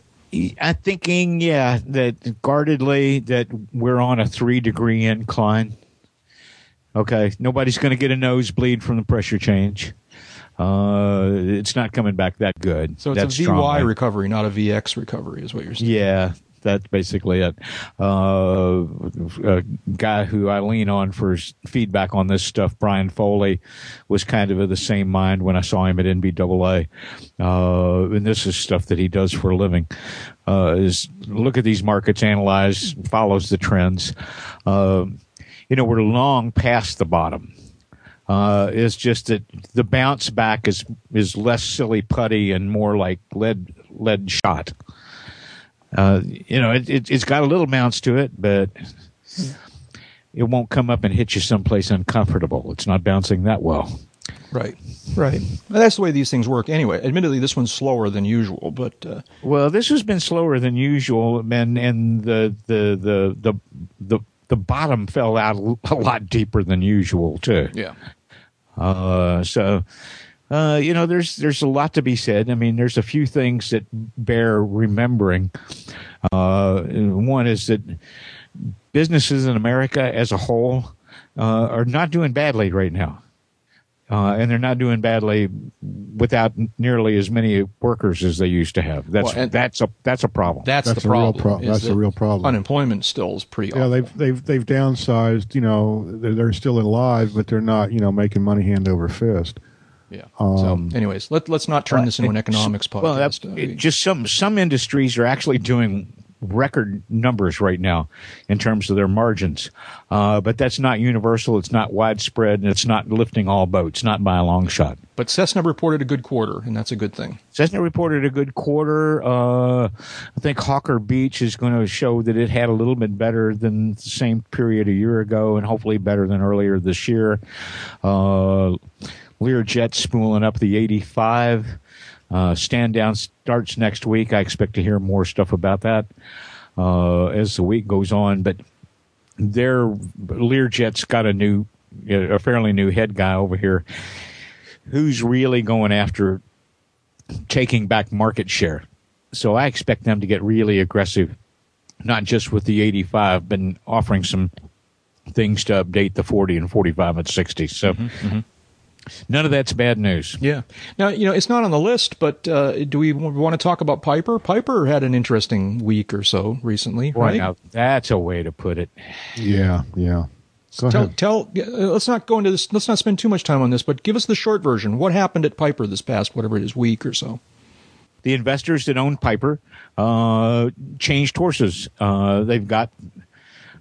I'm thinking, yeah, that guardedly that we're on a three degree incline. Okay, nobody's going to get a nosebleed from the pressure change. Uh, it's not coming back that good. So it's That's a VY strongly. recovery, not a VX recovery, is what you're saying. Yeah, that's basically it. Uh, a guy who I lean on for feedback on this stuff, Brian Foley, was kind of of the same mind when I saw him at NBAA. Uh, and this is stuff that he does for a living. Uh, is look at these markets, analyze, follows the trends. Uh, you know, we're long past the bottom. Uh, it's just that the bounce back is is less silly putty and more like lead lead shot. Uh, you know, it, it, it's got a little bounce to it, but it won't come up and hit you someplace uncomfortable. It's not bouncing that well. Right, right. Well, that's the way these things work. Anyway, admittedly, this one's slower than usual, but uh, Well, this has been slower than usual, and and the the the the the, the bottom fell out a lot deeper than usual too. yeah. Uh, so, uh, you know, there's there's a lot to be said. I mean, there's a few things that bear remembering. Uh, one is that businesses in America as a whole uh, are not doing badly right now. Uh, and they're not doing badly without nearly as many workers as they used to have. That's Well, that's a that's a problem. That's, That's the a real problem. pro- is that's a real problem. Unemployment still is pretty. Yeah, awful. they've they've they've downsized. You know, they're, they're still alive, but they're not. You know, making money hand over fist. Yeah. Um, so, anyways, let let's not turn this into an economics podcast. Well, that, it- just some some industries are actually doing record numbers right now in terms of their margins, uh, but that's not universal. It's not widespread, and it's not lifting all boats. Not by a long shot. but Cessna reported a good quarter, and that's a good thing. Cessna reported a good quarter. Uh, I think Hawker Beech is going to show that it had a little bit better than the same period a year ago, and hopefully better than earlier this year. Uh, Learjet spooling up the 85. Uh, stand down starts next week. I expect to hear more stuff about that uh, as the week goes on. But their Learjet's got a new, a fairly new head guy over here who's really going after taking back market share. So I expect them to get really aggressive, not just with the 85, but offering some things to update the 40 and 45 and 60. So none of that's bad news. Yeah. Now, you know, it's not on the list, but uh, do we want to talk about Piper? Piper had an interesting week or so recently, Boy, right? now that's a way to put it. Yeah, yeah. Go Tell, ahead. tell. uh, Let's not go into this. Let's not spend too much time on this, but give us the short version. What happened at Piper this past whatever it is week or so? the investors that own Piper uh, changed horses. Uh, they've got,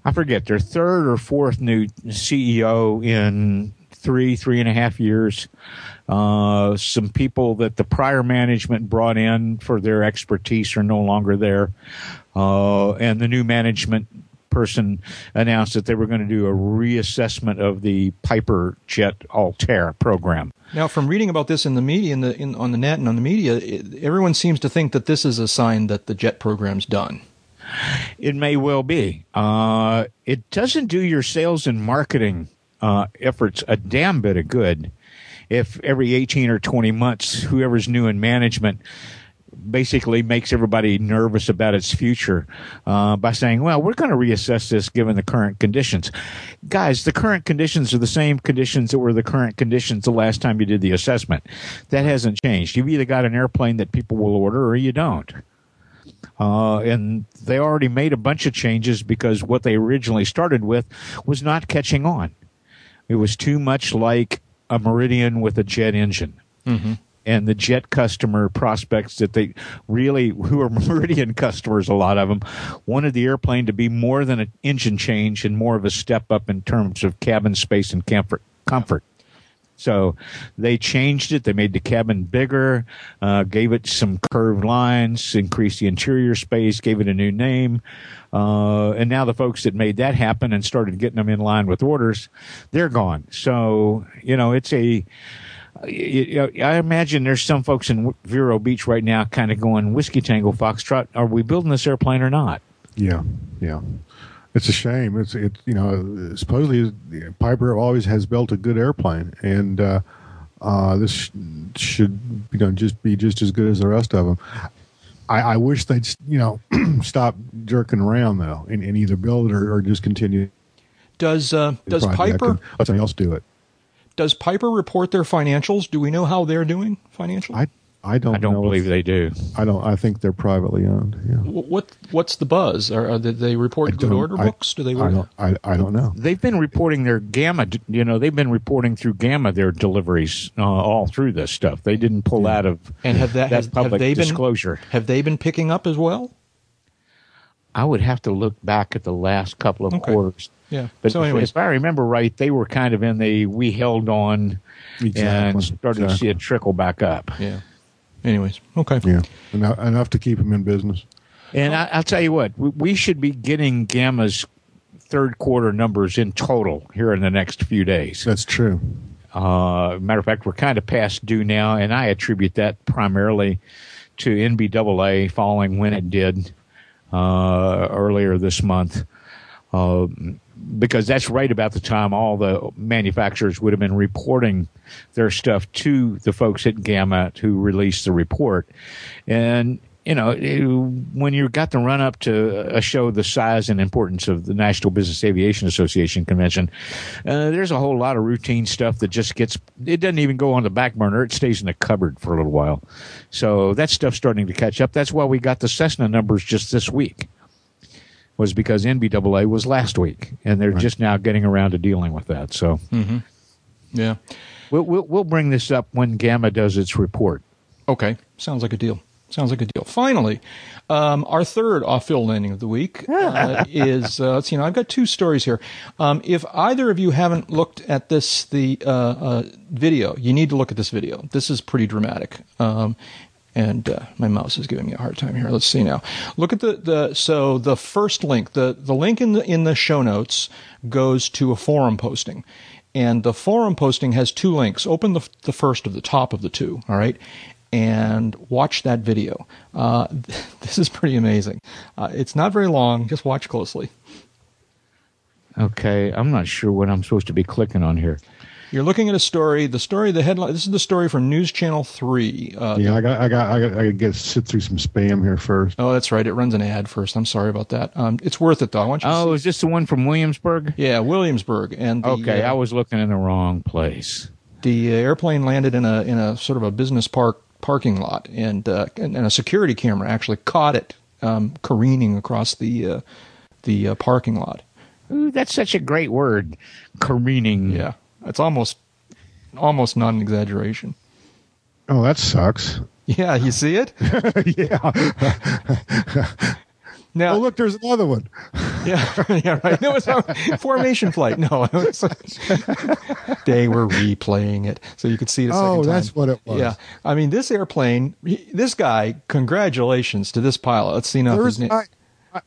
I forget, their third or fourth new CEO in three, three and a half years. Uh, some people that the prior management brought in for their expertise are no longer there. Uh, and the new management person announced that they were going to do a reassessment of the Piper Jet Altaire program. Now, from reading about this in the media, in the in, on the net and on the media, it, everyone seems to think that this is a sign that the jet program's done. It may well be. Uh, it doesn't do your sales and marketing uh, efforts a damn bit of good if every 18 or 20 months, whoever's new in management basically makes everybody nervous about its future uh, by saying, well, we're going to reassess this given the current conditions. Guys, the current conditions are the same conditions that were the current conditions the last time you did the assessment. That hasn't changed. You've either got an airplane that people will order or you don't. Uh, and they already made a bunch of changes because what they originally started with was not catching on. It was too much like a Meridian with a jet engine. Mm-hmm. And the jet customer prospects that they really, who are Meridian customers, a lot of them, wanted the airplane to be more than an engine change and more of a step up in terms of cabin space and comfort. comfort. So they changed it. They made the cabin bigger, uh, gave it some curved lines, increased the interior space, gave it a new name. Uh, and now the folks that made that happen and started getting them in line with orders, they're gone. So, you know, it's a, I imagine there's some folks in Vero Beach right now kind of going, Whiskey Tango Foxtrot, are we building this airplane or not? Yeah, yeah. It's a shame. It's it. You know, supposedly Piper always has built a good airplane, and uh, uh, this sh- should you know just be just as good as the rest of them. I, I wish they'd you know stop jerking around though, and, and either build it or, or just continue. Does uh, does Piper let somebody else do it? does Piper report their financials? Do we know how they're doing financially? I I don't. I don't know believe if- they do. I don't. I think they're privately owned. Yeah. What what's the buzz? Are, are, did they report good order I- books? Do they? I don't. I, I don't know. They've been reporting their GAMA, you know, they've been reporting through GAMA their deliveries uh, all through this stuff. They didn't pull out of and have that, that has, have public they been disclosure. have they been picking up as well? I would have to look back at the last couple of Okay. quarters. Yeah. But so, if, anyways, if I remember right, they were kind of in the we held on and Exactly. started to see it trickle back up. yeah. Anyways, okay. Yeah, enough, enough to keep them in business. And I, I'll tell you what, we, we should be getting GAMA's third quarter numbers in total here in the next few days. That's true. Uh, matter of fact, we're kind of past due now, and I attribute that primarily to NBAA following when it did uh, earlier this month. Uh, because that's right about the time all the manufacturers would have been reporting their stuff to the folks at GAMA who released the report. And you know, it- when you got the run up to a show the size and importance of the National Business Aviation Association convention, uh, there's a whole lot of routine stuff that just gets, it doesn't even go on the back burner. It stays in the cupboard for a little while. So that stuff's starting to catch up. That's why we got the Cessna numbers just this week, was because NBAA was last week, and they're just now getting around to dealing with that. So Yeah. we'll, we'll, we'll bring this up when GAMA does its report. Okay. Sounds like a deal. Sounds like a deal. Finally, um, our third off-field landing of the week uh, is uh, let's see. Now I've got two stories here. Um, if either of you haven't looked at this the uh, uh, video, you need to look at this video. This is pretty dramatic. Um, and uh, my mouse is giving me a hard time here. Let's see now. Look at the, the so the first link. The the link in the in the show notes goes to a forum posting. And the forum posting has two links. Open the, the first of the top of the two, all right? And watch that video. Uh, this is pretty amazing. Uh, it's not very long. Just watch closely. Okay, I'm not sure what I'm supposed to be clicking on here. You're looking at a story. The story, the headline. This is the story from News Channel Three. Uh, Yeah, I got, I got, I got, I got to get sit through some spam here first. Oh, that's right. It runs an ad first. I'm sorry about that. Um, it's worth it though. I want you. To Oh, is this the one from Williamsburg? yeah, Williamsburg, and the, Okay, uh, I was looking in the wrong place. the airplane landed in a in a sort of a business park parking lot, and uh, and, and a security camera actually caught it um, careening across the uh, the uh, parking lot. Ooh, that's such a great word, careening. Yeah, it's almost almost not an exaggeration. Oh, that sucks. Yeah, you see it yeah. now. Oh, look, there's another one. Yeah, yeah, right. No, it's not formation flight. No, they were replaying it, so you could see it. A second Oh, that's what it was. Yeah, I mean, this airplane, this guy. Congratulations to this pilot. Let's see now. his name. I, I was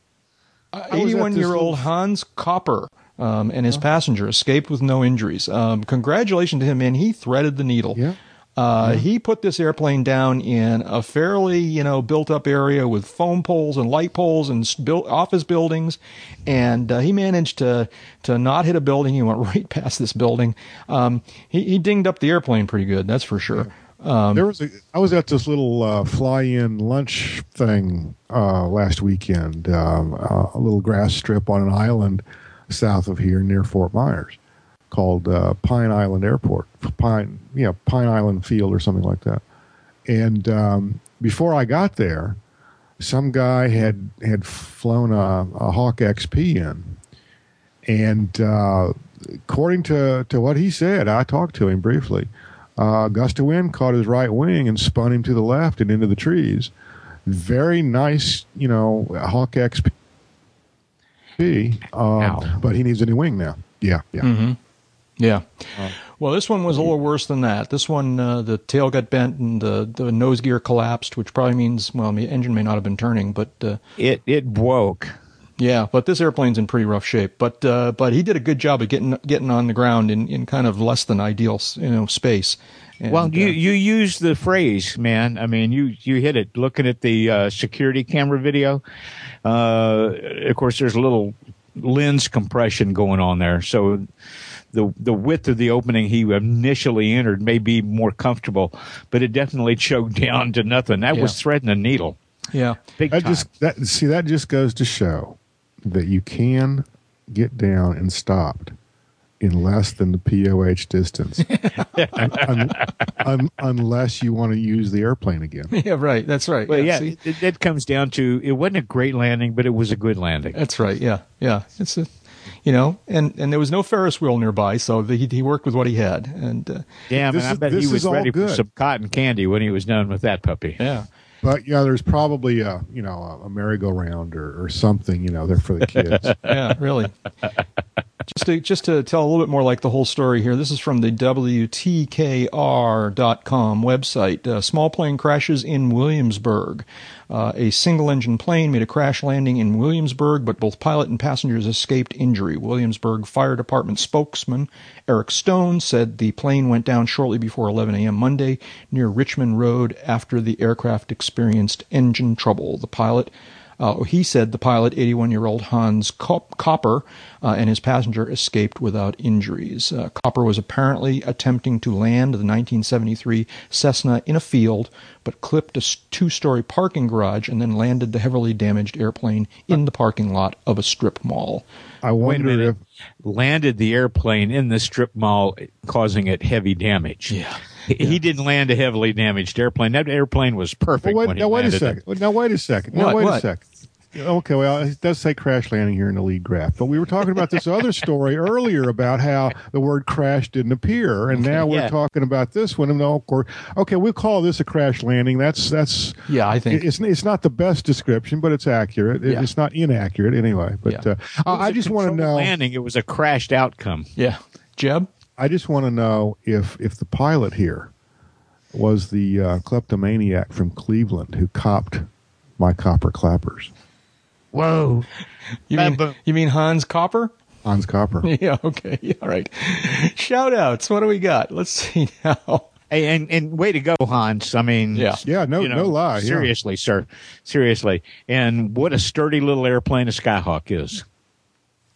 at this 81 year old Hans Kopper um, and his passenger escaped with no injuries. Um, congratulations to him, and He threaded the needle. Yeah. Uh, He put this airplane down in a fairly, you know, built-up area with foam poles and light poles and built office buildings, and uh, he managed to to not hit a building. He went right past this building. Um, he, he dinged up the airplane pretty good, that's for sure. Um, there was a. I was at this little uh, fly-in lunch thing uh, last weekend. Um, uh, a little grass strip on an island south of here near Fort Myers, called uh, Pine Island Airport. Pine, yeah, Pine Island Field or something like that. And um, before I got there, some guy had had flown a, a Hawk XP in, and uh, according to to what he said, I talked to him briefly. Uh, gust of wind caught his right wing and spun him to the left and into the trees. Very nice, you know, Hawk XP. Ow. Um, but he needs a new wing now. Yeah, yeah. Mm-hmm. Yeah. Well, this one was a little worse than that. This one, uh, the tail got bent and the, the nose gear collapsed, which probably means, well, the engine may not have been turning, but uh, It it broke. yeah. But this airplane's in pretty rough shape. But uh, but he did a good job of getting getting on the ground in, in kind of less than ideal, you know, space. And, well, you uh, you use the phrase, man. I mean, you you hit it. Looking at the uh, security camera video, uh, of course, there's a little lens compression going on there, so. The, the width of the opening he initially entered may be more comfortable, but it definitely choked down to nothing. That was Yeah. threading a needle. yeah. Big That time. just that see that just goes to show that you can get down and stopped in less than the POH distance, Un- un- unless you want to use the airplane again. Yeah, right. That's right. Well, yeah, see? it, it comes down to it wasn't a great landing, but it was a good landing. That's right. Yeah, yeah. It's a, you know, and and there was no Ferris wheel nearby, so the, he he worked with what he had, and uh, Damn, This and I is- bet this he was is all ready for some cotton candy when he was done with that puppy. yeah. But yeah, there's probably a you know a, a merry-go-round or, or something you know there for the kids. yeah, really. Just to just to tell a little bit more like the whole story here. This is from the WTKR.com website. Uh, small plane crashes in Williamsburg. Uh, a single engine plane made a crash landing in Williamsburg, but both pilot and passengers escaped injury. Williamsburg Fire Department spokesman Eric Stone said the plane went down shortly before 11 a.m. Monday near Richmond Road after the aircraft experienced engine trouble. The pilot Uh, he said the pilot, 81 year old Hans Kop- Copper, uh, and his passenger escaped without injuries. Uh, Copper was apparently attempting to land the 1973 Cessna in a field, but clipped a two story parking garage and then landed the heavily damaged airplane in the parking lot of a strip mall. I Wait a wonder if Landed the airplane in the strip mall, causing it heavy damage. Yeah. He, he didn't land a heavily damaged airplane. That airplane was perfect Well, when wait, he now wait a second. it. Now wait a second. Now What, wait a second. Okay, well, it does say crash landing here in the lead graph, but we were talking about this other story earlier about how the word crash didn't appear, and now we're Yeah. talking about this one. And of course, okay, we'll call this a crash landing. That's that's Yeah, I think. it's it's not the best description, but it's accurate. It- Yeah. It's not inaccurate anyway. But Yeah. uh, I, I just want to know. landing. It was a crashed outcome. yeah. Jeb? I just want to know if if the pilot here was the uh, kleptomaniac from Cleveland who copped my copper clappers. Whoa! You mean, but- you mean Hans Copper? Hans Copper. Yeah, okay. Yeah, all right. Shout outs. What do we got? Let's see now. Hey, and and way to go, Hans. I mean, Yeah. Yeah, no, you know, no lie. yeah. Seriously, sir. Seriously. And what a sturdy little airplane a Skyhawk is.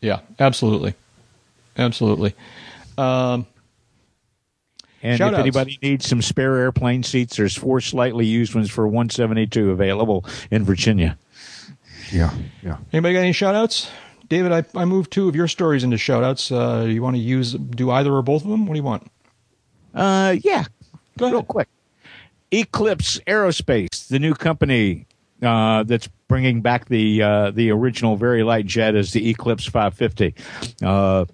Yeah, absolutely. Absolutely. Um, And Shout if outs. anybody needs some spare airplane seats, there's four slightly used ones for 172 available in Virginia. Yeah, yeah. anybody got any shout outs? David, I, I moved two of your stories into shout outs. Uh, you want to use, do either or both of them? What do you want? Uh, yeah. Go Real quick. Eclipse Aerospace, the new company uh, that's bringing back the uh, the original very light jet is the Eclipse 550. Uh,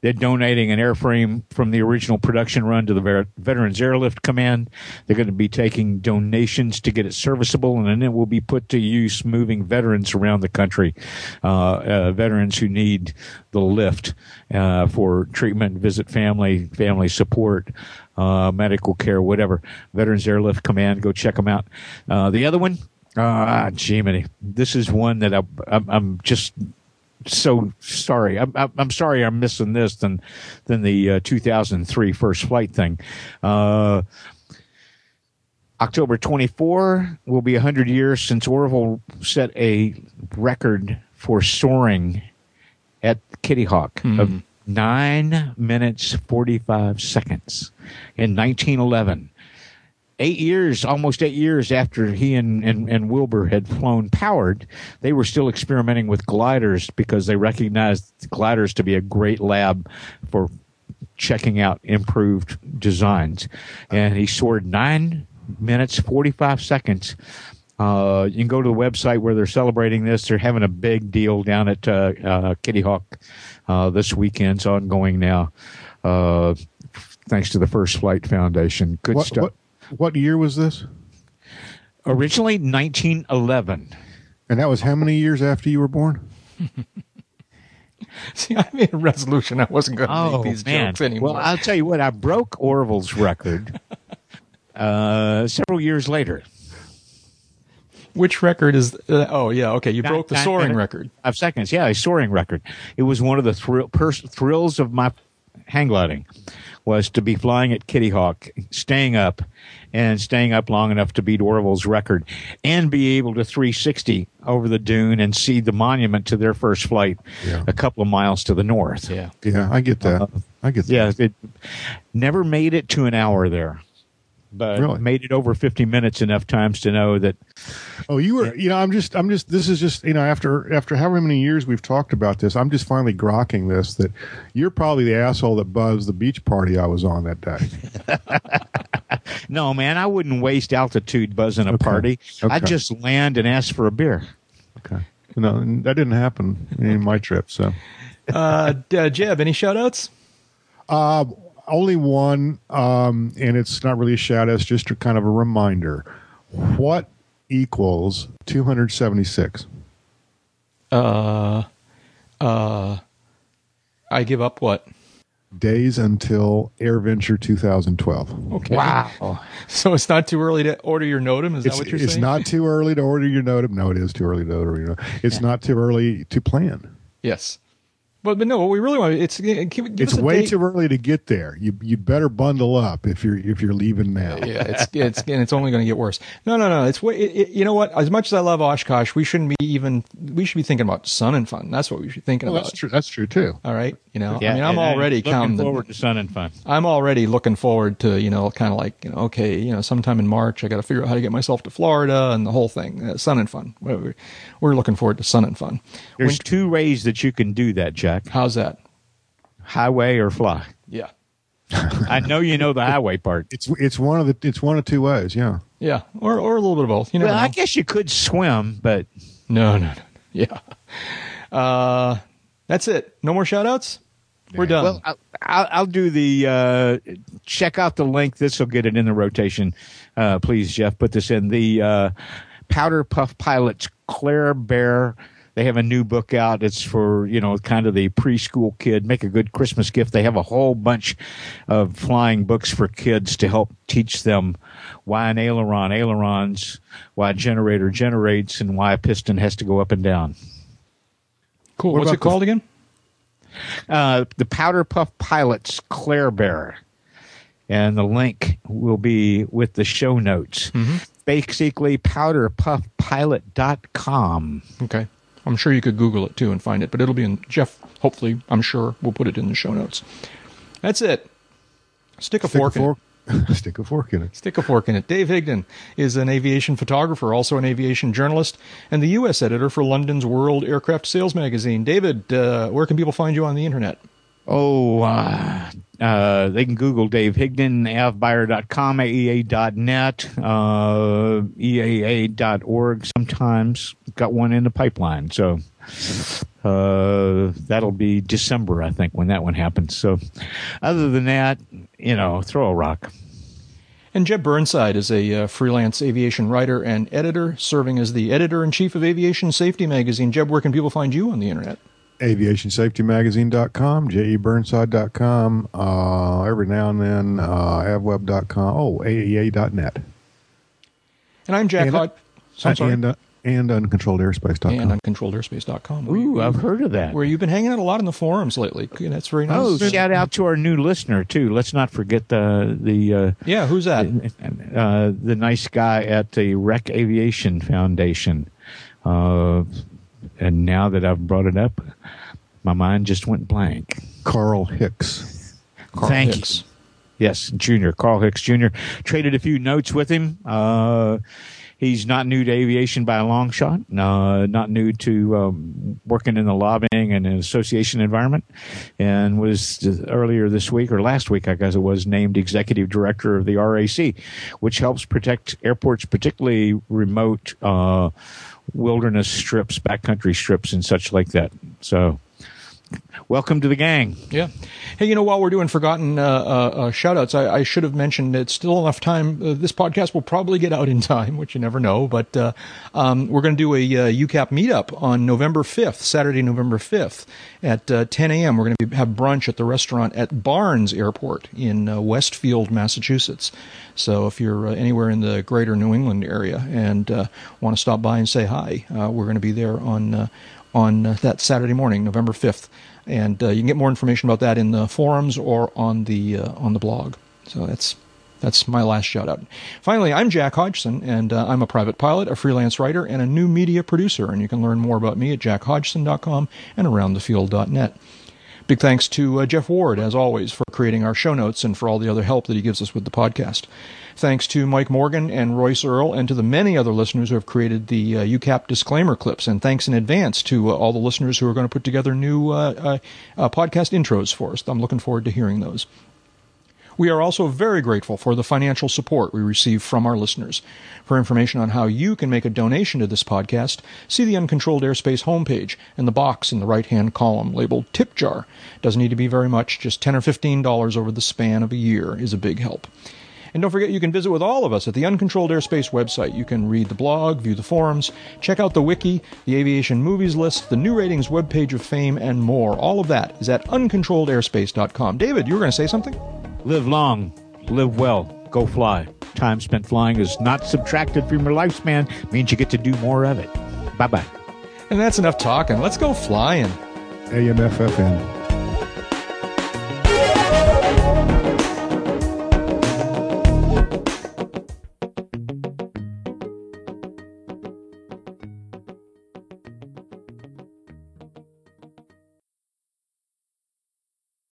they're donating an airframe from the original production run to the Ver- Veterans Airlift Command. They're going to be taking donations to get it serviceable, and then it will be put to use moving veterans around the country, uh, uh, veterans who need the lift uh, for treatment, visit family, family support, uh, medical care, whatever. Veterans Airlift Command, go check them out. The other one, ah, Jiminy, this is one that I, I'm, I'm just so sorry. I'm, I'm sorry I'm missing this than than the uh, 2003 first flight thing. Uh, October 24 will be 100 years since Orville set a record for soaring at Kitty Hawk of nine minutes 45 seconds in 1911. Eight years, almost eight years after he and, and, and Wilbur had flown powered, they were still experimenting with gliders because they recognized gliders to be a great lab for checking out improved designs. And he soared nine minutes, 45 seconds. Uh, you can go to the website where they're celebrating this. They're having a big deal down at uh, uh, Kitty Hawk uh, this weekend. It's ongoing now, uh, thanks to the First Flight Foundation. Good What, stuff. what what year was this? Originally 1911. And that was how many years after you were born? See, I made a resolution I wasn't going to make these jokes anymore. Oh, Well, I'll tell you what. I broke Orville's record uh, several years later. Which record is? Uh, oh, yeah. Okay, you Nine- broke the nine soaring minutes, record. Five seconds. Yeah, a soaring record. It was one of the thrill, pers- thrills of my hang gliding was to be flying at Kitty Hawk, staying up, and staying up long enough to beat Orville's record, and be able to 360 over the dune and see the monument to their first flight Yeah. a couple of miles to the north. Yeah. Yeah, I get that. Uh, I get that. Yeah, it never made it to an hour there, but Really? made it over 50 minutes enough times to know that Oh, you were. You know, I'm just. I'm just. This is just. You know, after after however many years we've talked about this, I'm just finally grokking this that you're probably the asshole that buzzed the beach party I was on that day. no, man, I wouldn't waste altitude buzzing a Okay. party. I'd just land and ask for a beer. Okay. No, that didn't happen in my trip. So Uh, d- uh, Jeb, any shout outs? Only one, um, and it's not really a shout out. It's just a kind of a reminder. What equals 276? Uh, uh, I give up what? Days until AirVenture 2012. Okay. Wow. So it's not too early to order your NOTAM? Is that It's, what you're it's saying? It's not too early to order your NOTAM. No, it is too early to order your NOTAM. It's not too early to plan. Yes. But but no, what we really want it's give, give It's us a way date. too early to get there. You you better bundle up if you're if you're leaving now. yeah, it's it's and it's only going to get worse. No, no, no. It's way. It, it, you know what? As much as I love Oshkosh, we shouldn't be even. We should be thinking about sun and fun. That's what we should be thinking Well, about. that's true. That's true too. All right, you know. Yeah, I mean, I'm and I'm already looking counting. forward The, to sun and fun. I'm already looking forward to you know, kind of like you know, okay, you know, sometime in March, I got to figure out how to get myself to Florida and the whole thing. Uh, sun and fun. We're, we're looking forward to sun and fun. There's two ways that you can do that, Jack. How's that? Highway or fly. Yeah. I know you know the highway part. It's it's one of the it's one of two ways. Yeah. Yeah, or or a little bit of both. You never Well, I guess you could swim, but No, no, no. Yeah. Uh, that's it. No more shout outs? We're done. well, I'll, I'll, I'll do the uh, check out the link. This will get it in the rotation. Uh, please, Jeff, put this in the uh, Powder Puff Pilots. Claire Bear. They have a new book out. It's for you know kind of the preschool kid. Make a good Christmas gift. They have a whole bunch of flying books for kids to help teach them why an aileron ailerons, why a generator generates, and why a piston has to go up and down. cool. what What's it about the- called again? uh, the Powder Puff Pilots Claire Bear. And the link will be with the show notes. Basically, powderpuffpilot.com. Okay. I'm sure you could Google it too and find it, but it'll be in Jeff. Hopefully, I'm sure we'll put it in the show notes. That's it. Stick a Stick fork a in it. fork. Stick a fork in it. Stick a fork in it. Dave Higdon is an aviation photographer, also an aviation journalist, and the U.S. editor for London's World Aircraft Sales magazine. David, uh, where can people find you on the internet? Oh, uh, uh, they can Google Dave Higdon, avbuyer.com, aea.net, uh, eaa.org sometimes. Got one in the pipeline. So uh, that'll be December, I think, when that one happens. So other than that, you know, throw a rock. And Jeb Burnside is a uh, freelance aviation writer and editor, serving as the editor in chief of Aviation Safety magazine. Jeb, where can people find you on the internet? aviationsafetymagazine.com, jeburnside.com, uh, every now and then, uh, avweb.com, oh, aea.net. And I'm Jack And- Hod. I'm sorry. And, uh, and uncontrolledairspace.com. and uncontrolledairspace.com. where Ooh, you- I've heard of that. Where you've been hanging out a lot in the forums lately. And That's very nice. Oh, shout out to our new listener too. Let's not forget the the uh, yeah, who's that? uh, the nice guy at the Rec Aviation Foundation. Uh, and now that I've brought it up, my mind just went blank. Carl Hicks. Carl Thank Hicks. you. Yes, Junior, Carl Hicks Jr. Traded a few notes with him. Uh, he's not new to aviation by a long shot, uh, not new to um, working in the lobbying and an association environment, and was earlier this week or last week, I guess it was, named executive director of the RAC, which helps protect airports, particularly remote uh, wilderness strips, backcountry strips, and such like that. So, welcome to the gang. Yeah. Hey, you know, while we're doing forgotten uh, uh, uh, shout outs, I, I should have mentioned it's still enough time. Uh, this podcast will probably get out in time, which you never know. But uh, um, we're going to do a uh, UCAP meetup on November 5th, Saturday, November 5th at uh, 10 a.m. We're going to have brunch at the restaurant at Barnes Airport in uh, Westfield, Massachusetts. So if you're uh, anywhere in the greater New England area and uh, want to stop by and say hi, uh, we're going to be there on. On uh, that Saturday morning, November 5th. And uh, you can get more information about that in the forums or on the uh, on the blog. So that's that's my last shout out. Finally, I'm Jack Hodgson, and uh, I'm a private pilot, a freelance writer, and a new media producer. And you can learn more about me at jackhodgson.com and aroundthefield.net. Big thanks to uh, Jeff Ward, as always, for creating our show notes and for all the other help that he gives us with the podcast. Thanks to Mike Morgan and Royce Earl, and to the many other listeners who have created the uh, UCAP disclaimer clips. And thanks in advance to uh, all the listeners who are going to put together new uh, uh, uh, podcast intros for us. I'm looking forward to hearing those. We are also very grateful for the financial support we receive from our listeners. For information on how you can make a donation to this podcast, see the Uncontrolled Airspace homepage and the box in the right hand column labeled Tip Jar. Doesn't need to be very much, just 10 or $15 over the span of a year is a big help. And don't forget, you can visit with all of us at the Uncontrolled Airspace website. You can read the blog, view the forums, check out the wiki, the aviation movies list, the new ratings webpage of fame, and more. All of that is at uncontrolledairspace.com. David, you were going to say something? Live long, live well, go fly. Time spent flying is not subtracted from your lifespan, means you get to do more of it. Bye bye. And that's enough talking. Let's go flying. AMFFN.